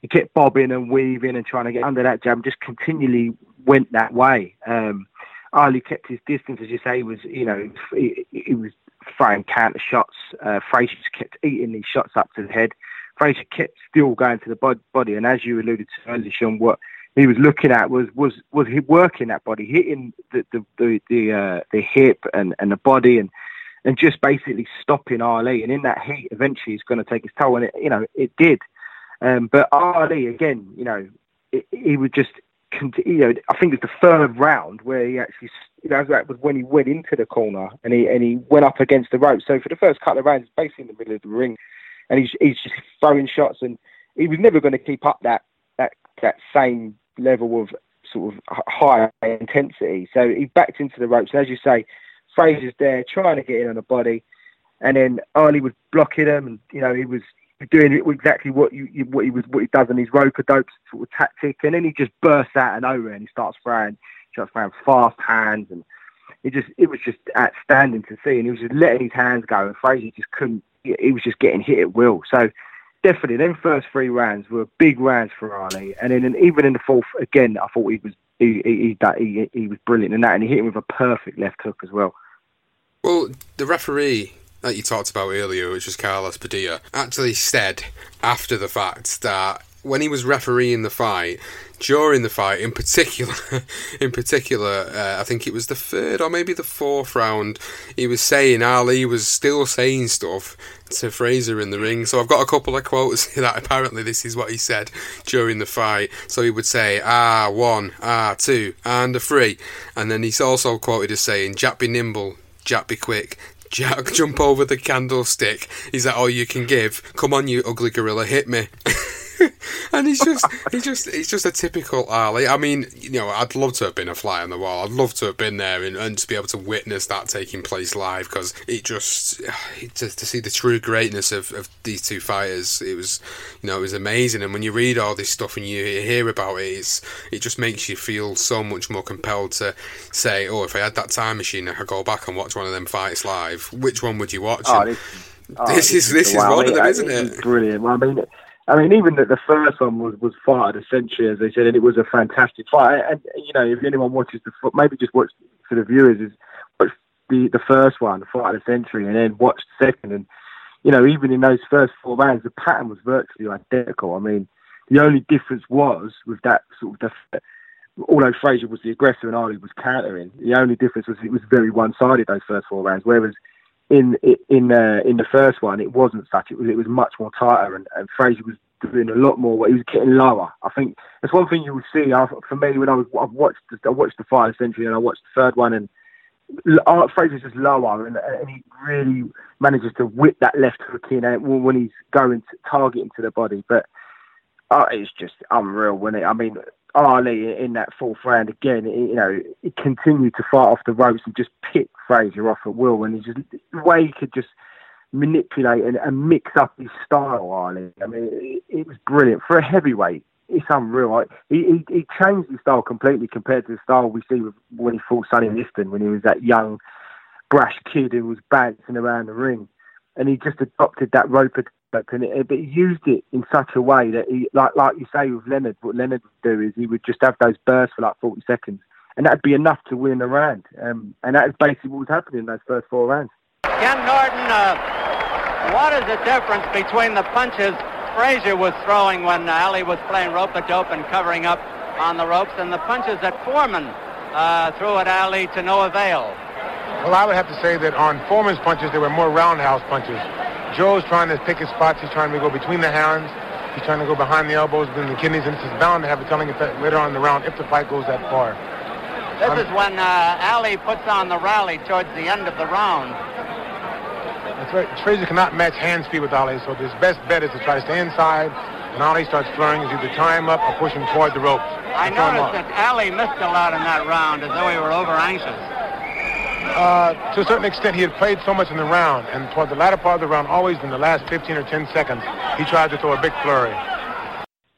he kept bobbing and weaving and trying to get under that jab. Just continually went that way. Um, Ali kept his distance, as you say. He was, you know, he, he was throwing counter shots. Uh, Frazier just kept eating these shots up to the head. Frazier kept still going to the body, and as you alluded to earlier, Sean, what he was looking at was was was he working that body, hitting the the the the, uh, the hip and, and the body, and and just basically stopping Ali. And in that heat, eventually, he's going to take his toll, and it, you know it did. Um, but Ali again, you know, he would just. You know, I think it's the third round where he actually, you know, that was when he went into the corner and he and he went up against the rope. So for the first couple of rounds, basically in the middle of the ring, and he's he's just throwing shots, and he was never going to keep up that that that same level of sort of high intensity. So he backed into the ropes. And as you say, Frazier's there trying to get in on the body, and then Ali was blocking him, and you know he was doing exactly what you, what he was what he does in his rope-a-dope sort of tactic, and then he just bursts out of nowhere and he starts throwing, starts throwing fast hands, and it just it was just outstanding to see, and he was just letting his hands go, and Frazier just couldn't. He was just getting hit at will. So definitely, them first three rounds were big rounds for Ali, and then even in the fourth, again, I thought he was he he, he, he was brilliant in that, and he hit him with a perfect left hook as well. Well, the referee that you talked about earlier, which was Carlos Padilla, actually said after the fact that when he was refereeing the fight, during the fight, in particular, [laughs] in particular, uh, I think it was the third or maybe the fourth round, he was saying Ali was still saying stuff to Frazier in the ring. So I've got a couple of quotes [laughs] that apparently this is what he said during the fight. So he would say ah one, ah two, and a three, and then he's also quoted as saying "Jack be nimble, Jack be quick, Jack, jump over the candlestick. Is that all you can give? Come on, you ugly gorilla, hit me. [laughs] [laughs] and he's just he's just he's just a typical Ali. I mean, you know, I'd love to have been a fly on the wall. I'd love to have been there and, and to be able to witness that taking place live because it just [sighs] to, to, see the true greatness of, of these two fighters. It was you know it was amazing. And when you read all this stuff and you hear about it, it's, it just makes you feel so much more compelled to say, oh, if I had that time machine, I could go back and watch one of them fights live. Which one would you watch? Oh, [laughs] this, oh, this, this, is this is one of them, isn't it? Brilliant. Well, I mean. I mean, even the, the first one was, was fight of the century, as they said, and it was a fantastic fight. And, you know, if anyone watches the maybe just watch for the viewers is watch the the first one, the fight of the century, and then watch the second. And you know, even in those first four rounds, the pattern was virtually identical. I mean, the only difference was with that sort of although Frazier was the aggressor and Ali was countering, the only difference was it was very one-sided those first four rounds. Whereas in in uh, in the first one, it wasn't such. It was it was much more tighter, and, and Frazier was doing a lot more. He was getting lower. I think that's one thing you would see. I, for me, when I was I've watched I watched the fight century and I watched the third one, and uh, Frazier's just lower, and, and he really manages to whip that left hook in when he's going to target into the body. But uh, it's just unreal when it. I mean, Ali in that fourth round again, you know, he continued to fight off the ropes and just pick Frazier off at will, and he just the way he could just manipulate and, and mix up his style, Ali. I mean, it, it, was brilliant for a heavyweight. It, it's unreal. He, he, he changed his style completely compared to the style we see when he fought Sonny Liston when he was that young, brash kid who was bouncing around the ring, and he just adopted that rope and it, but he used it in such a way that he, like like you say with Leonard, what Leonard would do is he would just have those bursts for like 40 seconds, and that'd be enough to win a round. Um, and that is basically what was happening in those first four rounds. Ken Norton, uh, what is the difference between the punches Frazier was throwing when Ali was playing rope-a-dope and covering up on the ropes, and the punches that Foreman uh, threw at Ali to no avail? Well, I would have to say that on Foreman's punches, they were more roundhouse punches. Joe's trying to pick his spots. He's trying to go between the hands. He's trying to go behind the elbows, between the kidneys, and this is bound to have a telling effect later on in the round if the fight goes that far. This um, is when uh, Ali puts on the rally towards the end of the round. That's right. Frazier cannot match hand speed with Ali, so his best bet is to try to stay inside. And Ali starts throwing, is either tie him up or push him toward the ropes. I noticed that Ali missed a lot in that round, as though he were over anxious uh, to a certain extent, he had played so much in the round, and toward the latter part of the round, always in the last 15 or 10 seconds, he tried to throw a big flurry.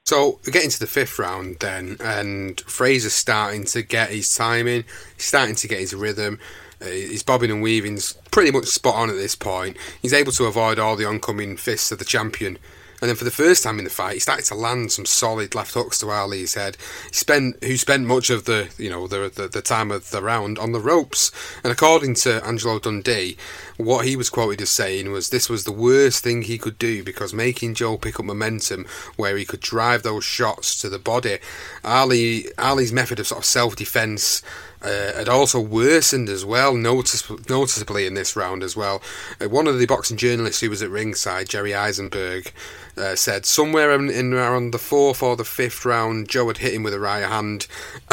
So we get into the fifth round then, and Frazier's starting to get his timing, he's starting to get his rhythm. Uh, his bobbing and weaving's pretty much spot on at this point. He's able to avoid all the oncoming fists of the champion and then for the first time in the fight, he started to land some solid left hooks to Ali's head. He spent who spent much of the you know the, the, the time of the round on the ropes. And according to Angelo Dundee, what he was quoted as saying was this was the worst thing he could do because making Joe pick up momentum where he could drive those shots to the body. Ali Ali's method of sort of self defense uh, had also worsened as well, notice- noticeably in this round as well. Uh, one of the boxing journalists who was at ringside, Jerry Izenberg, uh, said somewhere in, in, around the fourth or the fifth round, Joe had hit him with a right hand. [laughs]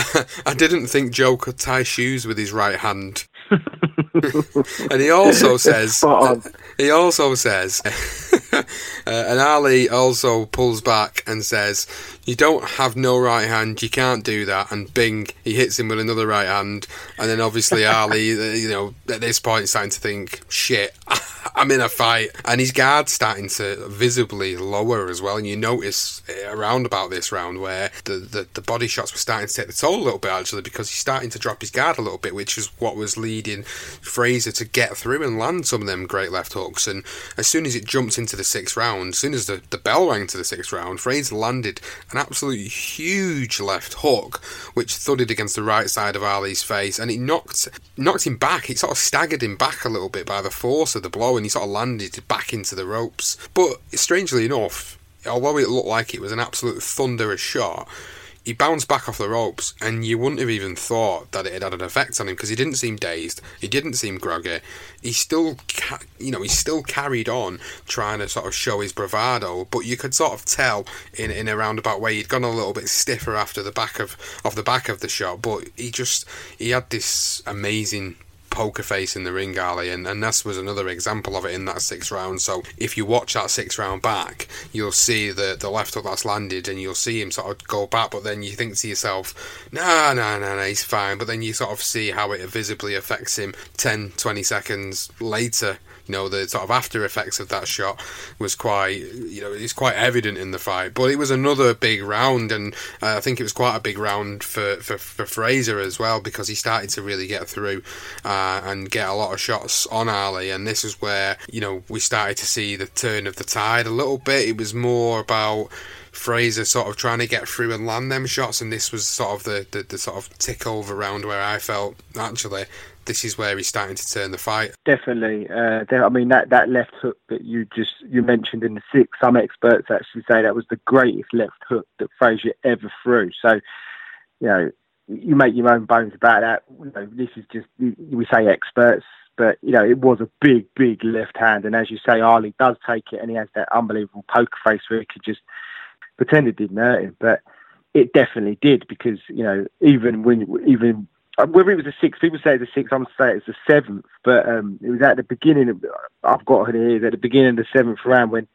I didn't think Joe could tie shoes with his right hand. [laughs] and he also [laughs] says, he also says, [laughs] uh, and Ali also pulls back and says, "You don't have no right hand. You can't do that." And Bing, he hits him with another right hand, and then obviously [laughs] Ali, uh, you know, at this point, starting to think, "Shit." I'm in a fight, and his guard's starting to visibly lower as well. And you notice around about this round where the, the, the, body shots were starting to take the toll a little bit actually because he's starting to drop his guard a little bit, which is what was leading Frazier to get through and land some of them great left hooks. And as soon as it jumped into the sixth round, as soon as the, the bell rang to the sixth round, Frazier landed an absolutely huge left hook, which thudded against the right side of Ali's face, and it knocked knocked him back. It sort of staggered him back a little bit by the force of the blow, and he sort of landed back into the ropes. But strangely enough, although it looked like it was an absolute thunderous shot, he bounced back off the ropes, and you wouldn't have even thought that it had had an effect on him because he didn't seem dazed, he didn't seem groggy. He still, ca- you know, he still carried on trying to sort of show his bravado, but you could sort of tell in in a roundabout way he'd gone a little bit stiffer after the back of off the back of the shot. But he just he had this amazing poker face in the ring, Ali, and, and this was another example of it in that sixth round. So if you watch that sixth round back, you'll see the, the left hook that's landed and you'll see him sort of go back, but then you think to yourself, no, no, no, no, he's fine. But then you sort of see how it visibly affects him 10, 20 seconds later you know the sort of after effects of that shot was quite you know it's quite evident in the fight. But it was another big round and uh, I think it was quite a big round for, for, for Frazier as well because he started to really get through uh, and get a lot of shots on Ali. And this is where you know we started to see the turn of the tide a little bit. It was more about Frazier sort of trying to get through and land them shots, and this was sort of the, the, the, sort of tick over round where I felt actually this is where he's starting to turn the fight. Definitely. Uh, I mean, that, that left hook that you just you mentioned in the six, some experts actually say that was the greatest left hook that Frazier ever threw. So, you know, you make your own bones about that. You know, this is just we say experts, but you know, it was a big, big left hand, and as you say, Ali does take it, and he has that unbelievable poker face where he could just pretend it didn't hurt him, but it definitely did because you know even when even whether it was the sixth, people say it's the sixth, I'm saying it's the seventh, but um, it was at the beginning of, I've got it here, at the beginning of the seventh round when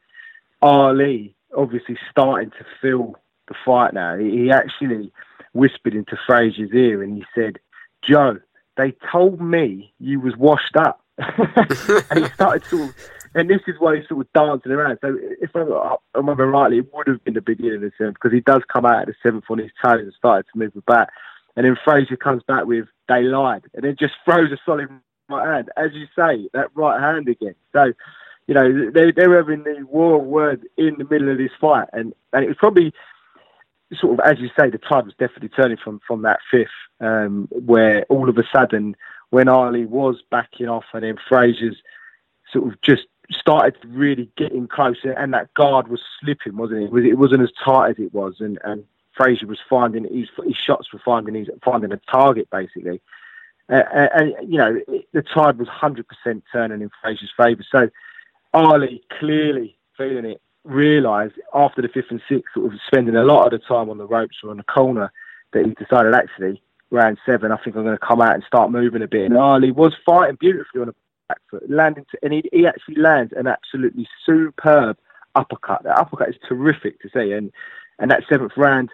Ali obviously starting to feel the fight now. He actually whispered into Frazier's ear and he said, Joe, they told me you was washed up. [laughs] and he started of and this is why he's sort of dancing around. So if I, I remember rightly, it would have been the beginning of the seventh because he does come out at the seventh on his toes and started to move bat. And then Frazier comes back with they lied, and then just [laughs] throws a solid right hand, as you say, that right hand again. So, you know, they they were having the war of words in the middle of this fight, and and it was probably sort of as you say, the tide was definitely turning from from that fifth, um, where all of a sudden when Ali was backing off, and then Frazier's sort of just started really getting closer, and that guard was slipping, wasn't it? It wasn't as tight as it was, and and Frazier was finding his his shots were finding his finding a target basically. Uh, and, you know, the tide was 100% turning in Frazier's favour. So Ali clearly feeling it, realised after the fifth and sixth, sort of spending a lot of the time on the ropes or on the corner, that he decided actually, round seven, I think I'm going to come out and start moving a bit. And Ali was fighting beautifully on the back foot, landing, to, and he, he actually lands an absolutely superb uppercut. That uppercut is terrific to see. And, and that seventh round,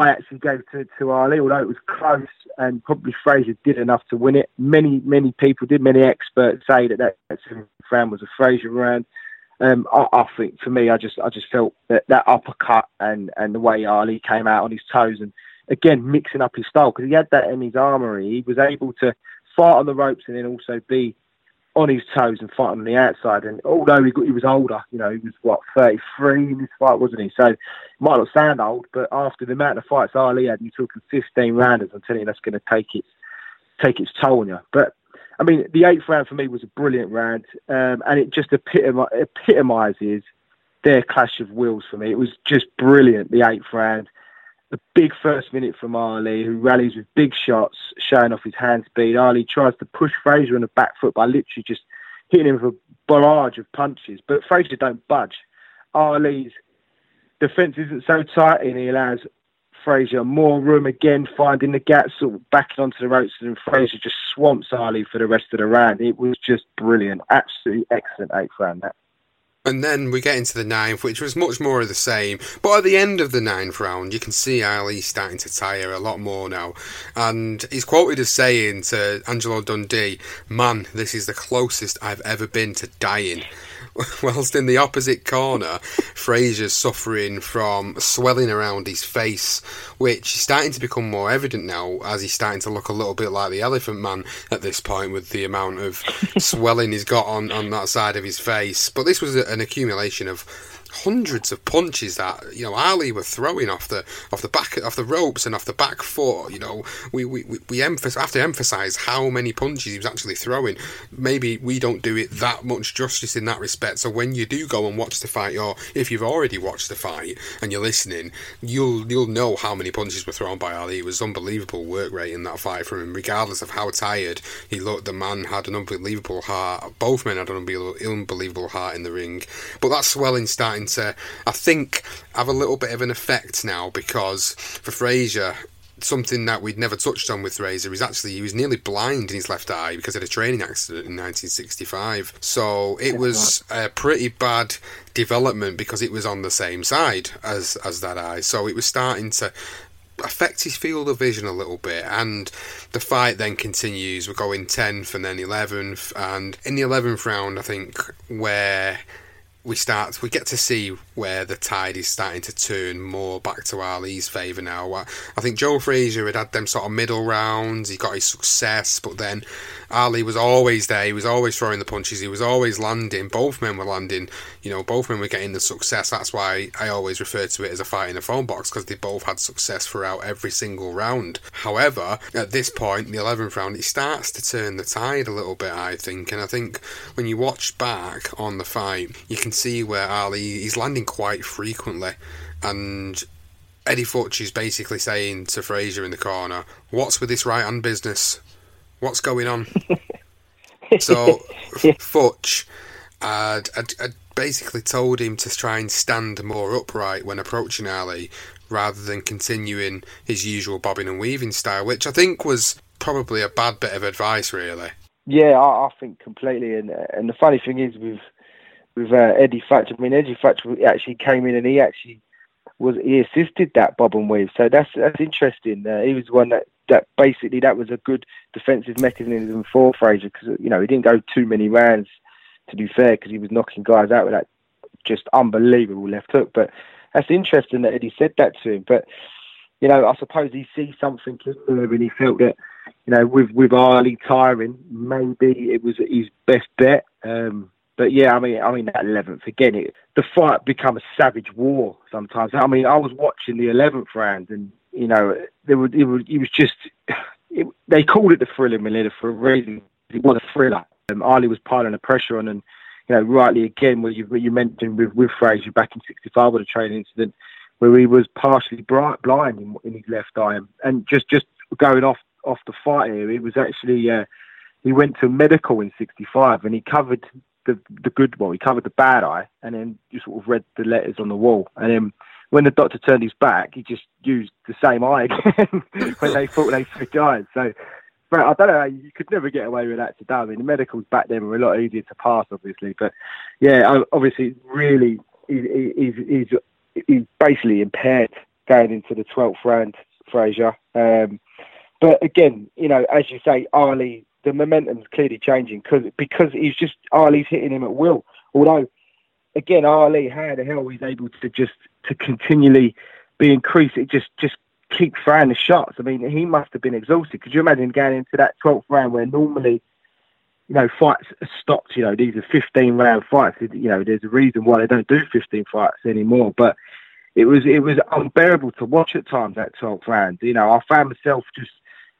I actually gave to, to Ali, although it was close and probably Frazier did enough to win it. Many, many people did, many experts say that that, that seventh round was a Frazier round. Um, I, I, think for me, I just I just felt that that uppercut and, and the way Ali came out on his toes and again mixing up his style because he had that in his armory. He was able to fight on the ropes and then also be on his toes and fighting on the outside. And although he, got, he was older, you know, he was what 33 in this fight, wasn't he? So it might not sound old, but after the amount of fights Ali had, you're talking 15 rounders. I'm telling you, that's going to take its take its toll on you. But I mean, the eighth round for me was a brilliant round, um, and it just epitomi- epitomises their clash of wills for me. It was just brilliant. The eighth round a big first minute from Ali, who rallies with big shots, showing off his hand speed. Ali tries to push Frazier on the back foot by literally just hitting him with a barrage of punches, but Frazier don't budge. Ali's defence isn't so tight, and he allows Frazier more room again, finding the gaps, sort of backing onto the ropes, and Frazier just swamps Ali for the rest of the round. It was just brilliant, absolutely excellent eighth round. That. And then we get into the ninth, which was much more of the same. But at the end of the ninth round, you can see Ali starting to tire a lot more now. And he's quoted as saying to Angelo Dundee, Man, this is the closest I've ever been to dying. [laughs] whilst in the opposite corner, Frazier's suffering from swelling around his face, which is starting to become more evident now as he's starting to look a little bit like the Elephant Man at this point with the amount of [laughs] swelling he's got on, on that side of his face. But this was an accumulation of hundreds of punches that you know Ali were throwing off the off the back off the ropes and off the back foot. You know, we we we, we emph- have to emphasise how many punches he was actually throwing. Maybe we don't do it that much justice in that respect. So when you do go and watch the fight, or if you've already watched the fight and you're listening, you'll you'll know how many punches were thrown by Ali. It was unbelievable work rate in that fight from him, regardless of how tired he looked. The man had an unbelievable heart. Both men had an unbelievable heart in the ring. But that swelling starting starting to, I think, have a little bit of an effect now because for Frazier, something that we'd never touched on with Frazier is actually he was nearly blind in his left eye because of a training accident in 1965. So it was a pretty bad development because it was on the same side as as that eye. So it was starting to affect his field of vision a little bit and the fight then continues we're going 10th and then 11th and in the 11th round I think where we start we get to see where the tide is starting to turn more back to Ali's favour now. I, think Joe Frazier had had them sort of middle rounds, he got his success, but then Ali was always there. He was always throwing the punches. He was always landing. Both men were landing. You know, both men were getting the success. That's why I always refer to it as a fight in a phone box because they both had success throughout every single round. However, at this point, the 11th round, it starts to turn the tide a little bit, I think. And I think when you watch back on the fight, you can see where Ali he's landing quite frequently. And Eddie Futch is basically saying to Frazier in the corner, What's with this right hand business? What's going on? [laughs] so Futch had, had, had, basically told him to try and stand more upright when approaching Ali rather than continuing his usual bobbing and weaving style, which I think was probably a bad bit of advice, really. Yeah, I, I think completely. And and the funny thing is with with uh, Eddie Futch, I mean Eddie Futch actually came in and he actually was he assisted that bob and weave. So that's that's interesting. Uh, he was one that that basically that was a good defensive mechanism for Frazier because you know he didn't go too many rounds to be fair, because he was knocking guys out with that just unbelievable left hook. But that's interesting that Eddie said that to him. But you know, I suppose he sees something in and he felt that you know, with with Ali tiring, maybe it was his best bet. Um, but yeah, I mean, I mean that eleventh again, it, the fight become a savage war sometimes. I mean, I was watching the eleventh round, and you know, there was it was, it was just it, they called it the thriller Manila for a reason. It was a thriller. Um, Ali was piling the pressure on, and you know, rightly again, where you you mentioned with with Frazier back in '65 with a training incident where he was partially bright, blind in, in his left eye, and just just going off off the fight here, it was actually uh, he went to medical in '65 and he covered the the good well, he covered the bad eye, and then just sort of read the letters on the wall, and then when the doctor turned his back, he just used the same eye [laughs] again when they thought they switched eyes. So, but I don't know, you could never get away with that today. I mean, the medicals back then were a lot easier to pass, obviously. But yeah, obviously, really, he's, he's, he's basically impaired going into the 12th round, Frazier. Um, but again, you know, as you say, Ali, the momentum's clearly changing because because he's just Ali's hitting him at will. Although, again, Ali, how the hell he's able to just to continually be increased? It just just keep firing the shots. I mean, he must have been exhausted. Could you imagine going into that 12th round where normally, you know, fights stopped? You know, these are 15 round fights. You know, there's a reason why they don't do 15 fights anymore. But it was it was unbearable to watch at times that 12th round. You know, I found myself just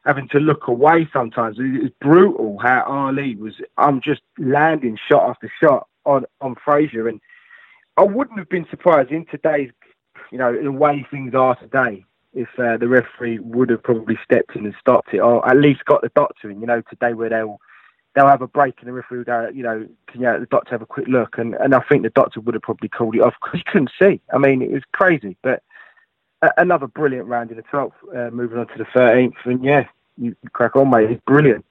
having to look away sometimes. It was brutal how Ali was. I'm just landing shot after shot on on Frazier, and I wouldn't have been surprised in today's, you know, the way things are today, if uh, the referee would have probably stepped in and stopped it, or at least got the doctor in. You know, today where they'll they'll have a break and the referee will you know, can you, the doctor have a quick look? And and I think the doctor would have probably called it off because he couldn't see. I mean, it was crazy, but another brilliant round in the 12th, uh, moving on to the 13th. And yeah, you crack on, mate. It's brilliant.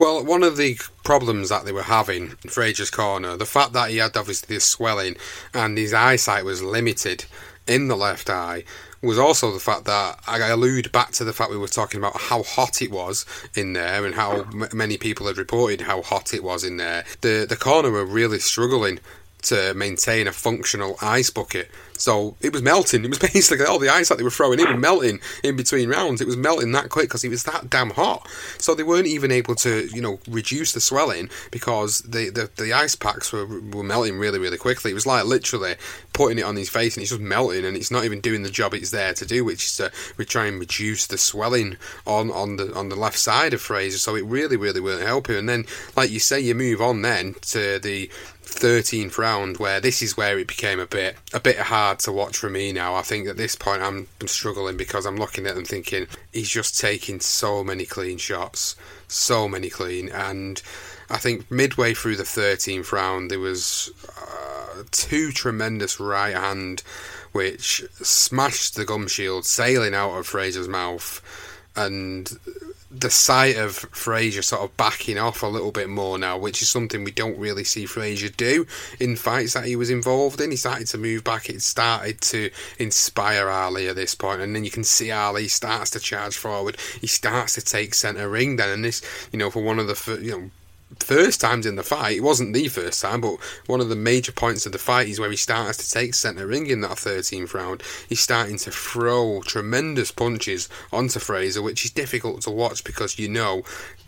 Well, one of the problems that they were having in Frazier's corner, the fact that he had obviously this swelling and his eyesight was limited in the left eye, was also the fact that I allude back to the fact we were talking about how hot it was in there and how m- many people had reported how hot it was in there. The the corner were really struggling to maintain a functional ice bucket. So it was melting. It was [laughs] basically all the ice that they were throwing in and melting in between rounds. It was melting that quick because it was that damn hot. So they weren't even able to, you know, reduce the swelling because the, the, the ice packs were, were melting really, really quickly. It was like literally putting it on his face and it's just melting and it's not even doing the job it's there to do, which is to we try and reduce the swelling on, on the on the left side of Frazier. So it really, really weren't helping. And then, like you say, you move on then to the 13th round where this is where it became a bit a bit hard to watch for me now. I think at this point I'm, struggling because I'm looking at them thinking he's just taking so many clean shots, so many clean, and I think midway through the 13th round there was uh, two tremendous right hand which smashed the gum shield sailing out of Frazier's mouth and the sight of Frazier sort of backing off a little bit more now, which is something we don't really see Frazier do in fights that he was involved in. He started to move back. It started to inspire Ali at this point, and then you can see Ali starts to charge forward. He starts to take centre ring then, and this, you know, for one of the you know first times in the fight. It wasn't the first time, but one of the major points of the fight is where he starts to take centre ring in that 13th round. He's starting to throw tremendous punches onto Frazier, which is difficult to watch because you know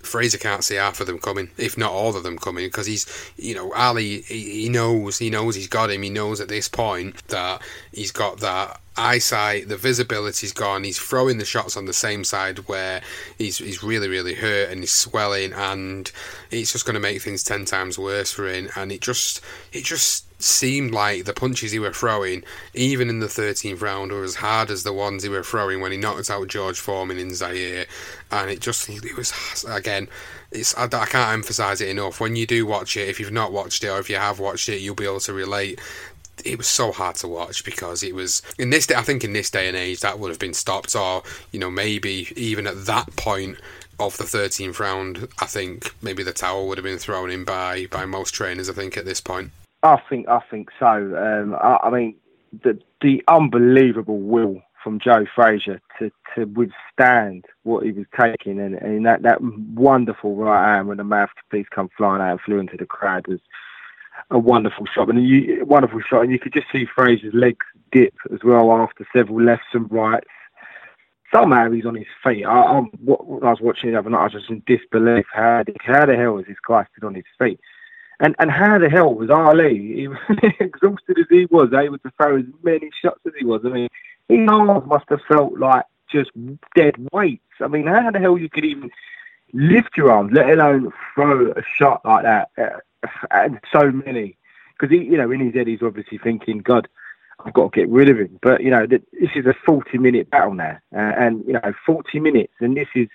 Frazier can't see half of them coming, if not all of them coming, because he's, you know, Ali, he, he knows, he knows he's got him. He knows at this point that he's got that eyesight, the visibility's gone. He's throwing the shots on the same side where he's he's really really hurt and he's swelling, and it's just going to make things ten times worse for him. And it just it just seemed like the punches he were throwing, even in the 13th round, were as hard as the ones he were throwing when he knocked out George Foreman in Zaire. And it just, it was, again, it's I, I can't emphasize it enough. When you do watch it, if you've not watched it or if you have watched it, you'll be able to relate it was so hard to watch because it was in this day. I think in this day and age that would have been stopped, or you know maybe even at that point of the 13th round, I think maybe the towel would have been thrown in by by most trainers. I think at this point. I think I think so. Um, I, I, mean, the the unbelievable will from Joe Frazier to, to withstand what he was taking, and, and that, that wonderful right hand when the mouthpiece come flying out and flew into the crowd was a wonderful shot, and you, wonderful shot, and you could just see Frazier's legs dip as well after several lefts and rights. Somehow he's on his feet. I, I, I was watching the other night, I was just in disbelief. How, how the hell is this guy still on his feet? And and how the hell was Ali, [laughs] exhausted as he was, able to throw as many shots as he was? I mean, his arms must have felt like just dead weights. I mean, how the hell you could even lift your arms, let alone throw a shot like that, and so many? Because you know, in his head, he's obviously thinking, God, I've got to get rid of him. But you know, this is a forty-minute battle now, uh, and you know, forty minutes, and this is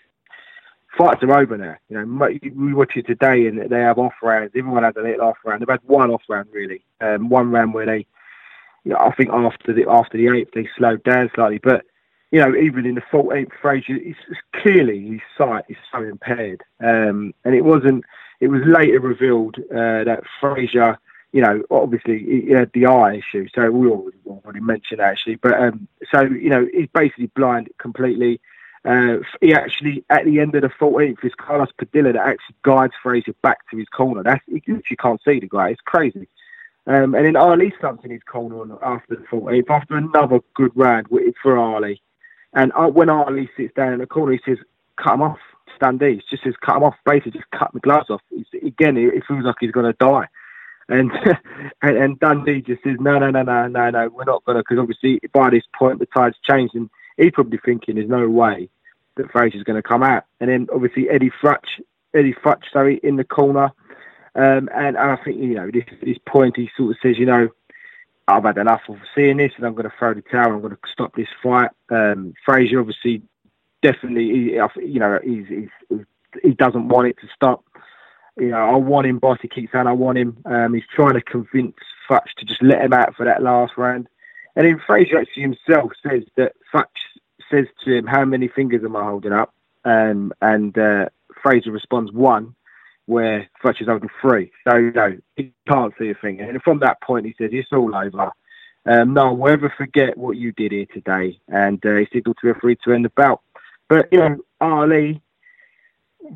fights are over now. You know, we watch it today, and they have off rounds. Everyone has a little off round. They've had one off round really, um, one round where they, you know, I think after the after the eighth they slowed down slightly, but. You know, even in the 14th, Frazier, it's, it's clearly his sight is so impaired, um, and it wasn't. It was later revealed uh, that Frazier, you know, obviously he had the eye issue, so we already, already mentioned actually. But um, so you know, he's basically blind completely. Uh, he actually, at the end of the 14th, it's Carlos Padilla that actually guides Frazier back to his corner. That's you can't see the guy. It's crazy. Um, and then Ali slumps in his corner after the 14th, after another good round for Ali. And uh, when Ali sits down in the corner, he says, "Cut him off, Dundee." Just says, "Cut him off." Basically, just cut the gloves off. He's, again, it feels like he's going to die. And, [laughs] and and Dundee just says, "No, no, no, no, no, no. We're not going to." Because obviously, by this point, the tide's changed, and he's probably thinking there's no way that Frazier's going to come out. And then obviously Eddie Futch, Eddie Futch, sorry, in the corner. Um, and I think, you know, this, this point he sort of says, you know, I've had enough of seeing this and I'm going to throw the towel. I'm going to stop this fight. Um, Frazier obviously definitely, you know, he's, he's, he doesn't want it to stop. You know, I want him, boss. He keeps saying I want him. Um, he's trying to convince Futch to just let him out for that last round. And then Frazier actually himself says that Futch says to him, "How many fingers am I holding up?" Um, and uh, Frazier responds, "One," where Futch is holding three. So you know he can't see a finger. And from that point, he says, "It's all over." Um, no one will ever forget what you did here today. And uh, he signaled to referee to end the bout. But you know, Ali,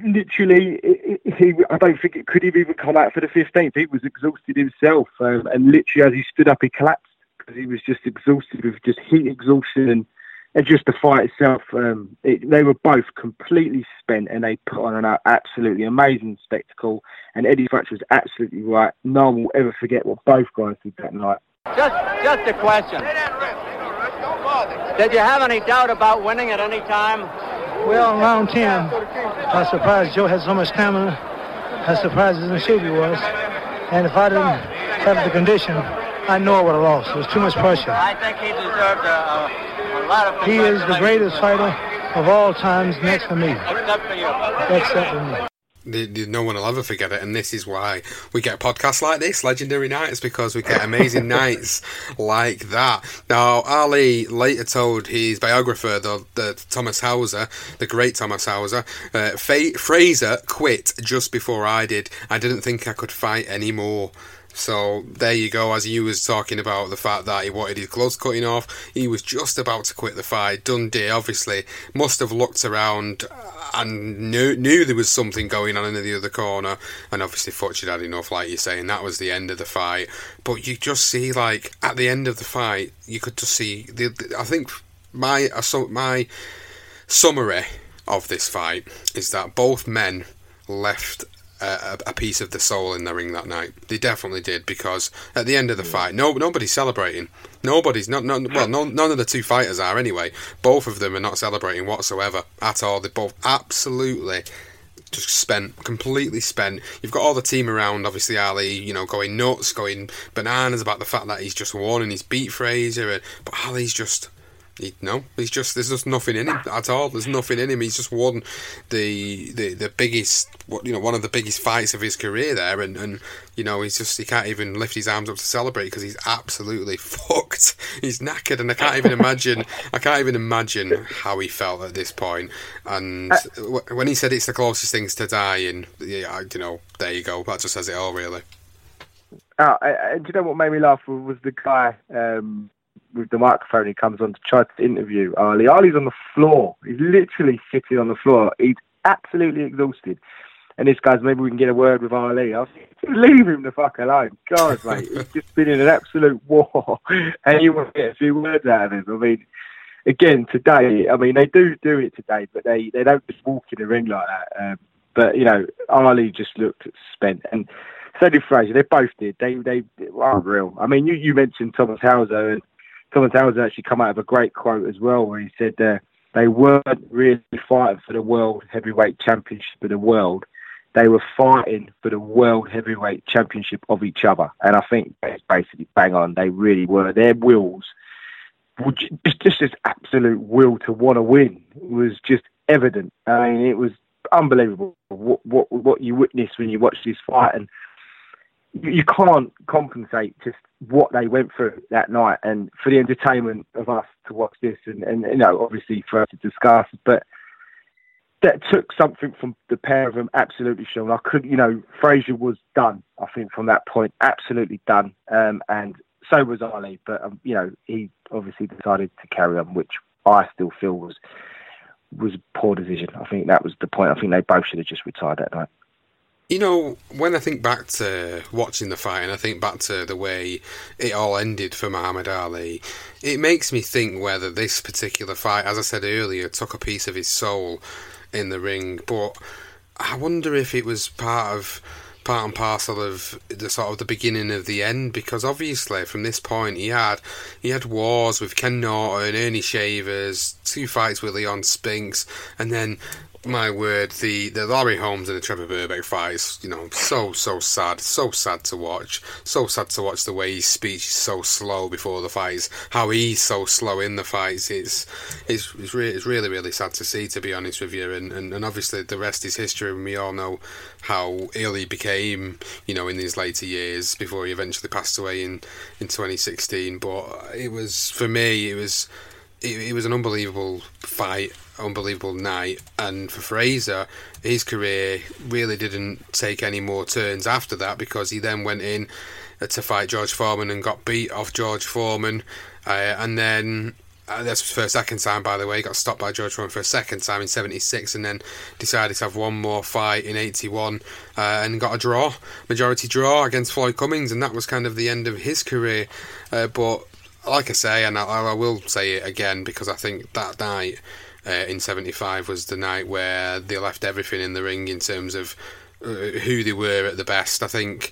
literally, he, I don't think it could have even come out for the 15th. He was exhausted himself, um, and literally as he stood up, he collapsed because he was just exhausted with just heat exhaustion and and just the fight itself, um, it, they were both completely spent and they put on an absolutely amazing spectacle. And Eddie Futch was absolutely right. No one will ever forget what both guys did that night. Just, just a question. Did you have any doubt about winning at any time? Well, round 10, I was surprised Joe had so much stamina. As surprised as Nsubi was. And if I didn't have the condition, I know I would have lost. It was too much pressure. I think he deserved a, a lot of he is the greatest fighter of all times next to me. Except for me. No one will ever forget it, and this is why we get podcasts like this, legendary nights, because we get amazing [laughs] nights like that. Now, Ali later told his biographer, the, the Thomas Hauser, the great Thomas Hauser, uh, Frazier quit just before I did. I didn't think I could fight anymore. So there you go. As you was talking about the fact that he wanted his gloves cutting off, he was just about to quit the fight. Dundee obviously must have looked around and knew knew there was something going on in the other corner, and obviously Futch had enough, like you're saying. That was the end of the fight. But you just see, like at the end of the fight, you could just see. The, the, I think my my summary of this fight is that both men left a, a, piece of the soul in the ring that night. They definitely did because at the end of the fight, no nobody's celebrating. Nobody's not, not well, no, none of the two fighters are anyway. Both of them are not celebrating whatsoever at all. They both absolutely just spent, completely spent. You've got all the team around, obviously Ali, you know, going nuts, going bananas about the fact that he's just won and he's beat Frazier, and, but Ali's just he, no, he's just there's just nothing in him at all. There's nothing in him. He's just won the the, the biggest, you know, one of the biggest fights of his career there, and, and you know he's just he can't even lift his arms up to celebrate because he's absolutely [laughs] fucked. He's knackered, and I can't even imagine. I can't even imagine how he felt at this point. And uh, when he said it's the closest things to dying, yeah, you know, there you go. That just says it all, really. Uh, do you know what made me laugh was the guy um, with the microphone, he comes on to try to interview Ali. Ali's on the floor. He's literally sitting on the floor. He's absolutely exhausted. and this guy's maybe we can get a word with Ali. I was leave him the fuck alone. God, mate, he's just been in an absolute [laughs] war, and you want to get a few words out of him. I mean, again, today, I mean, they do do it today, but they, they don't just walk in the ring like that. Um, but, you know, Ali just looked spent. And so did Frazier. They both did. They they were unreal. I mean, you, you mentioned Thomas Hauser, and Thomas Hauser actually come out of a great quote as well, where he said uh, they weren't really fighting for the world heavyweight championship of the world. They were fighting for the world heavyweight championship of each other, and I think that's basically bang on. They really were. Their wills, just just this absolute will to want to win, was just evident. I mean, it was unbelievable what what what you witness when you watch this fight, and you can't compensate just what they went through that night. And for the entertainment of us to watch this and, and you know obviously for us to discuss but that took something from the pair of them absolutely Sean. I could you know Frazier was done I think from that point absolutely done. Um, and so was Ali but um, you know he obviously decided to carry on which I still feel was was a poor decision. I think that was the point. I think they both should have just retired that night you know, when I think back to watching the fight and I think back to the way it all ended for Muhammad Ali, it makes me think whether this particular fight, as I said earlier, took a piece of his soul in the ring. But I wonder if it was part of part and parcel of the sort of the beginning of the end because obviously from this point he had he had wars with Ken Norton, Ernie Shavers, two fights with Leon Spinks, and then my word, the, the Larry Holmes and the Trevor Berbick fights, you know, so, so sad. So sad to watch. So sad to watch the way his speech is so slow before the fights, how he's so slow in the fights. It's it's, it's, re- it's really, really sad to see, to be honest with you. And, and, and obviously, the rest is history, and we all know how ill he became, you know, in these later years before he eventually passed away in, in 2016. But it was, for me, it was. It, it was an unbelievable fight unbelievable night. And for Frazier, his career really didn't take any more turns after that because he then went in to fight George Foreman and got beat off George Foreman. Uh, and then uh, that's for a second time, by the way. He got stopped by George Foreman for a second time in '76, and then decided to have one more fight in '81 uh, and got a draw, majority draw against Floyd Cummings, and that was kind of the end of his career. Uh, but like I say, and I, I, will say it again because I think that night uh, in '75 was the night where they left everything in the ring in terms of uh, who they were at the best. I think.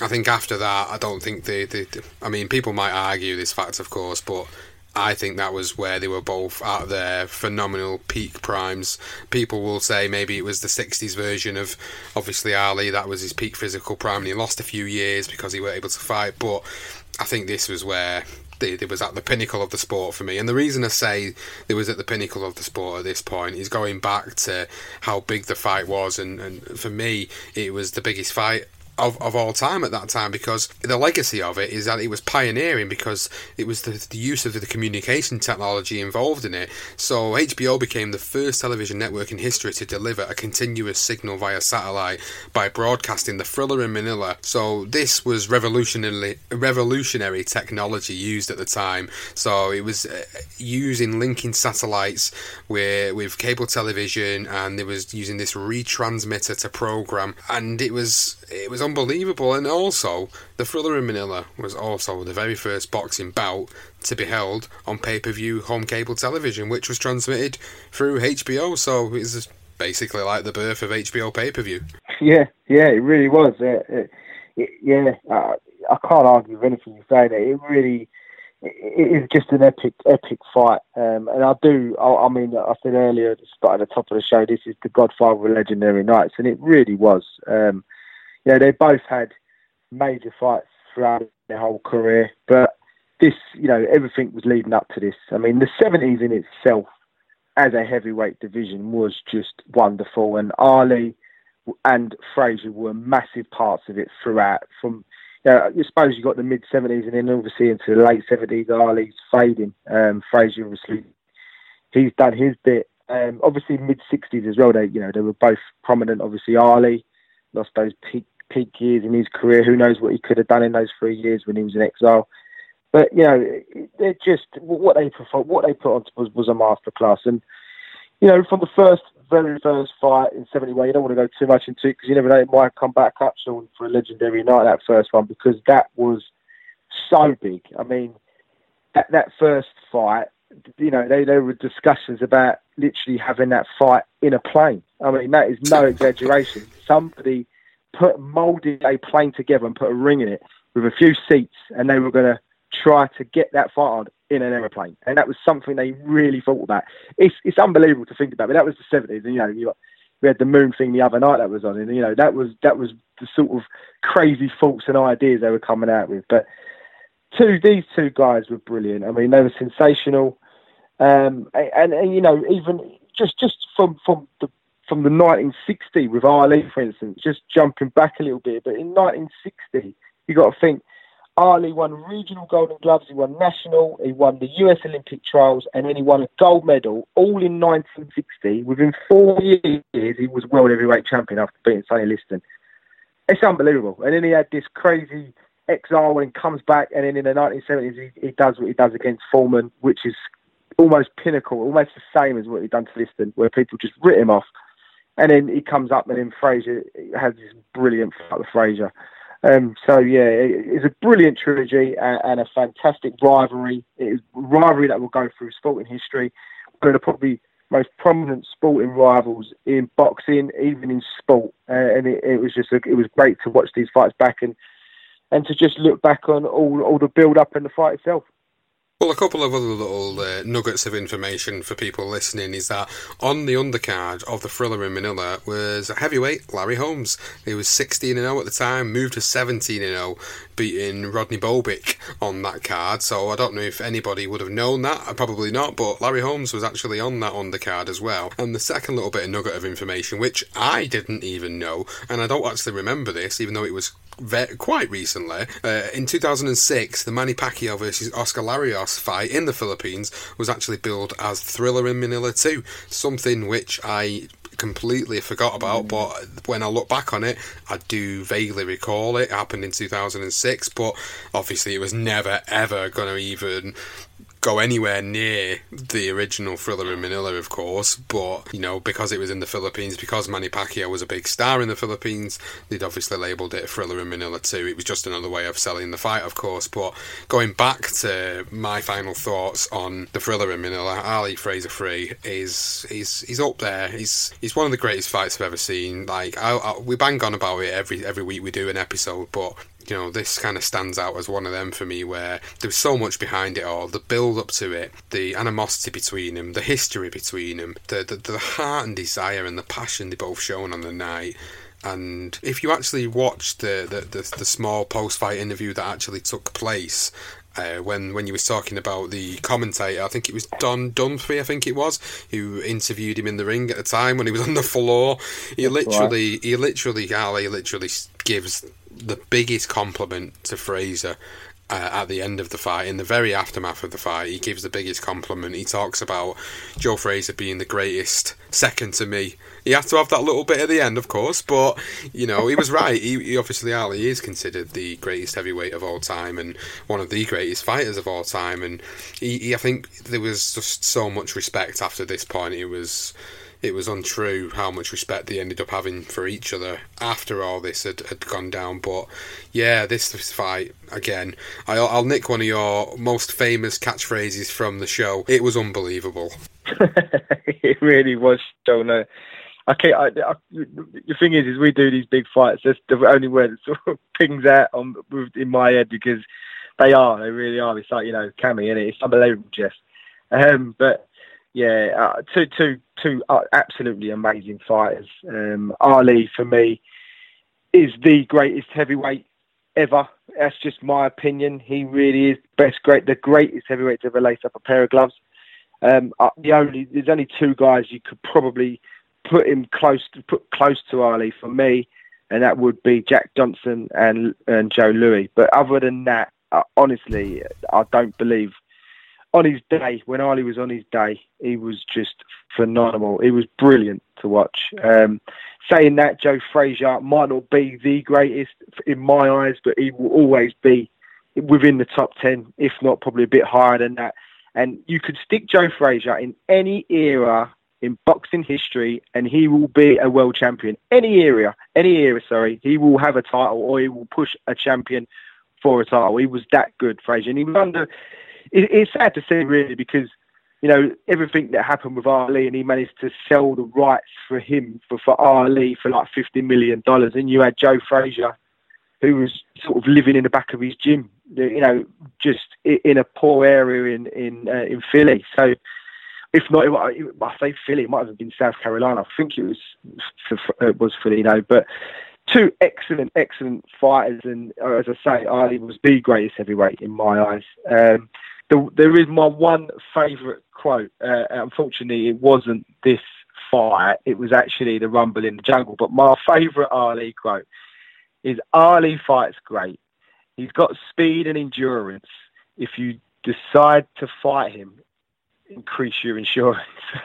I think after that, I don't think they, they, they. I mean, people might argue this fact, of course, but I think that was where they were both at their phenomenal peak primes. People will say maybe it was the 60s version of obviously Ali, that was his peak physical prime, and he lost a few years because he weren't able to fight. But I think this was where it was at the pinnacle of the sport for me. And the reason I say it was at the pinnacle of the sport at this point is going back to how big the fight was. And, and for me, it was the biggest fight of, of all time at that time because the legacy of it is that it was pioneering because it was the, the use of the communication technology involved in it. So HBO became the first television network in history to deliver a continuous signal via satellite by broadcasting the thriller in Manila. So this was revolutionary revolutionary technology used at the time. So it was uh, using linking satellites with with cable television and it was using this retransmitter to program and it was it was unbelievable. And also, the Thriller in Manila was also the very first boxing bout to be held on pay per view home cable television, which was transmitted through HBO. So it was basically like the birth of HBO pay per view. Yeah, yeah, it really was. It, it, yeah, uh, I can't argue with anything you say there. It really it is just an epic, epic fight. Um, and I do, I, I, mean, I said earlier, at the top of the show, this is the Godfather of Legendary Nights, and it really was. Um, know, they both had major fights throughout their whole career, but this, you know, everything was leading up to this. I mean, the 70s in itself as a heavyweight division was just wonderful, and Ali and Frazier were massive parts of it throughout. From you know, I suppose you got the mid 70s, and then obviously into the late 70s, Ali's fading. Um, Frazier obviously he's done his bit. Um, obviously mid 60s as well. They you know they were both prominent. Obviously Ali lost those peak peak years in his career. Who knows what he could have done in those three years when he was in exile? But you know, they're just what they what they put on was, was a masterclass. And you know, from the first very first fight in 71, you don't want to go too much into it because you never know, it might come back up soon for a legendary night, that first one, because that was so big. I mean, that, that first fight, you know, they, there were discussions about literally having that fight in a plane. I mean, that is no [laughs] exaggeration. Somebody put molded a plane together and put a ring in it with a few seats, and they were going to try to get that fight on in an aeroplane, and that was something they really thought about. It's it's unbelievable to think about, but that was the seventies, and you know, you got, we had the moon thing the other night that was on, and you know, that was that was the sort of crazy thoughts and ideas they were coming out with. But two, these two guys were brilliant. I mean, they were sensational, um, and, and you know, even just just from from the from the 1960 with Ali, for instance, just jumping back a little bit, but in 1960, you got to think Ali won regional Golden Gloves, he won national, he won the US Olympic trials, and then he won a gold medal all in 1960. Within four years, he was world heavyweight champion after beating Sonny Liston. It's unbelievable. And then he had this crazy exile when he comes back, and then in the 1970s, he, he does what he does against Foreman, which is almost pinnacle, almost the same as what he'd done to Liston, where people just writ him off. And then he comes up, and then Frazier has this brilliant fight with Frazier. Um, so yeah, it's a brilliant trilogy and, a fantastic rivalry. It is a rivalry that will go through sporting history. One of the probably most prominent sporting rivals in boxing, even in sport. Uh, and it, it, was just a, it was great to watch these fights back and and to just look back on all all the build up and the fight itself. Well, a couple of other little uh, nuggets of information for people listening is that on the undercard of the Thriller in Manila was a heavyweight Larry Holmes. He was 16 0 at the time, moved to 17 0, beating Rodney Bobick on that card. So I don't know if anybody would have known that. Uh, probably not, but Larry Holmes was actually on that undercard as well. And the second little bit of nugget of information, which I didn't even know, and I don't actually remember this, even though it was quite recently. Uh, in 2006, the Manny Pacquiao versus Oscar Larios fight in the Philippines was actually billed as Thriller in Manila 2, something which I completely forgot about, but when I look back on it, I do vaguely recall it. it happened in 2006, but obviously it was never ever going to even go anywhere near the original Thriller in Manila, of course, but you know, because it was in the Philippines, because Manny Pacquiao was a big star in the Philippines, they'd obviously labelled it Thriller in Manila too. It was just another way of selling the fight, of course. But going back to my final thoughts on the Thriller in Manila, Ali Frazier Free is he's he's up there. He's he's one of the greatest fights I've ever seen. Like I, I, we bang on about it every every week we do an episode, but you know, this kind of stands out as one of them for me where there's so much behind it all the build up to it, the animosity between them, the history between them, the, the, the heart and desire and the passion they both shown on the night. And if you actually watch the, the, the, the small post fight interview that actually took place, uh, when when you was talking about the commentator, I think it was Don Dunphy, I think it was, who interviewed him in the ring at the time when he was on the floor. He literally, he literally, Ali literally gives the biggest compliment to Frazier uh, at the end of the fight, in the very aftermath of the fight, he gives the biggest compliment. He talks about Joe Frazier being the greatest, second to me. He had to have that little bit at the end, of course, but you know he was right. He, he obviously Ali is considered the greatest heavyweight of all time and one of the greatest fighters of all time. And he, he I think there was just so much respect after this point. It was it was untrue how much respect they ended up having for each other after all this had, had gone down. But yeah, this, fight again, I'll, I'll nick one of your most famous catchphrases from the show. It was unbelievable. [laughs] it really was, Joe. No. Okay, I, I, the thing is, is we do these big fights. That's the only word that sort of [laughs] pings out on in my head because they are, they really are. It's like you know, Cammy, and it? it's unbelievable, Jess. Um, but yeah, uh, two, two, two uh, absolutely amazing fighters. Um, Ali, for me, is the greatest heavyweight ever. That's just my opinion. He really is best, great, the greatest heavyweight to ever lace up a pair of gloves. Um, uh, the only there's only two guys you could probably put him close to put close to Ali for me, and that would be Jack Johnson and and Joe Louis. But other than that, uh, honestly, I don't believe on his day, when Ali was on his day, he was just phenomenal. He was brilliant to watch. Um, saying that, Joe Frazier might not be the greatest in my eyes, but he will always be within the top 10, if not probably a bit higher than that. And you could stick Joe Frazier in any era in boxing history, and he will be a world champion. Any area, any era, sorry, he will have a title or he will push a champion for a title. He was that good, Frazier, and he was under. It, it's sad to say, really, because you know everything that happened with Ali, and he managed to sell the rights for him for for Ali for like fifty million dollars, and you had Joe Frazier, who was sort of living in the back of his gym, you know, just in a poor area in in uh, in Philly. So if not, I say Philly, it might have been South Carolina. I think it was it was Philly, you know. But two excellent, excellent fighters, and uh, as I say, Ali was the greatest heavyweight in my eyes. Um, the, there is my one favourite quote. Uh, unfortunately, it wasn't this fight; it was actually the Rumble in the Jungle. But my favourite Ali quote is: "Ali fights great. He's got speed and endurance. If you decide to fight him, increase your insurance.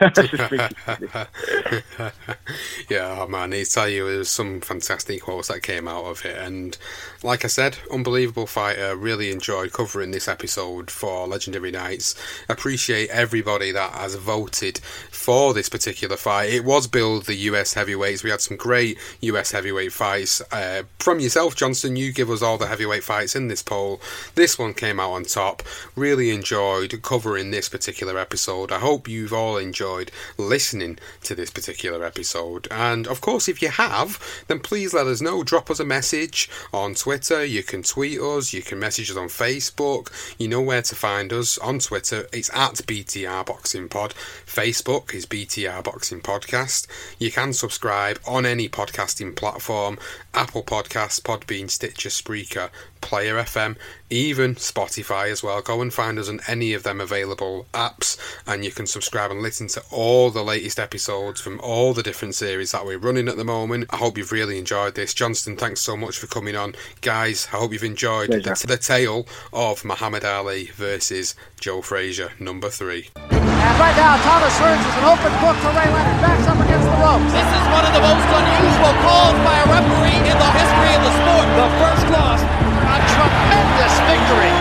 [laughs] [laughs] yeah, oh man, I tell you, there was some fantastic quotes that came out of it, and like I said, unbelievable fighter. Really enjoyed covering this episode for Legendary Nights. Appreciate everybody that has voted for this particular fight. It was billed the US heavyweights. We had some great US heavyweight fights uh, from yourself, Johnston. You give us all the heavyweight fights in this poll. This one came out on top. Really enjoyed covering this particular episode episode. I hope you've all enjoyed listening to this particular episode. And of course, if you have, then please let us know. Drop us a message on Twitter. You can tweet us. You can message us on Facebook. You know where to find us on Twitter. It's at BTR Boxing Pod. Facebook is BTR Boxing Podcast. You can subscribe on any podcasting platform Apple Podcasts, Podbean, Stitcher, Spreaker, Player FM, even Spotify as well. Go and find us on any of them available apps, and you can subscribe and listen to all the latest episodes from all the different series that we're running at the moment. I hope you've really enjoyed this. Johnston, thanks so much for coming on. Guys, I hope you've enjoyed the, the, tale of Muhammad Ali versus Joe Frazier, number three. And right now, Thomas Hearns is an open book for Ray Leonard. Backs up against the ropes. This is one of the most unusual calls by a referee in the history of the sport. The first loss a tremendous victory.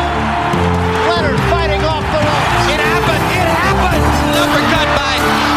Leonard fighting off the ropes. It happened. It happened. Uppercut by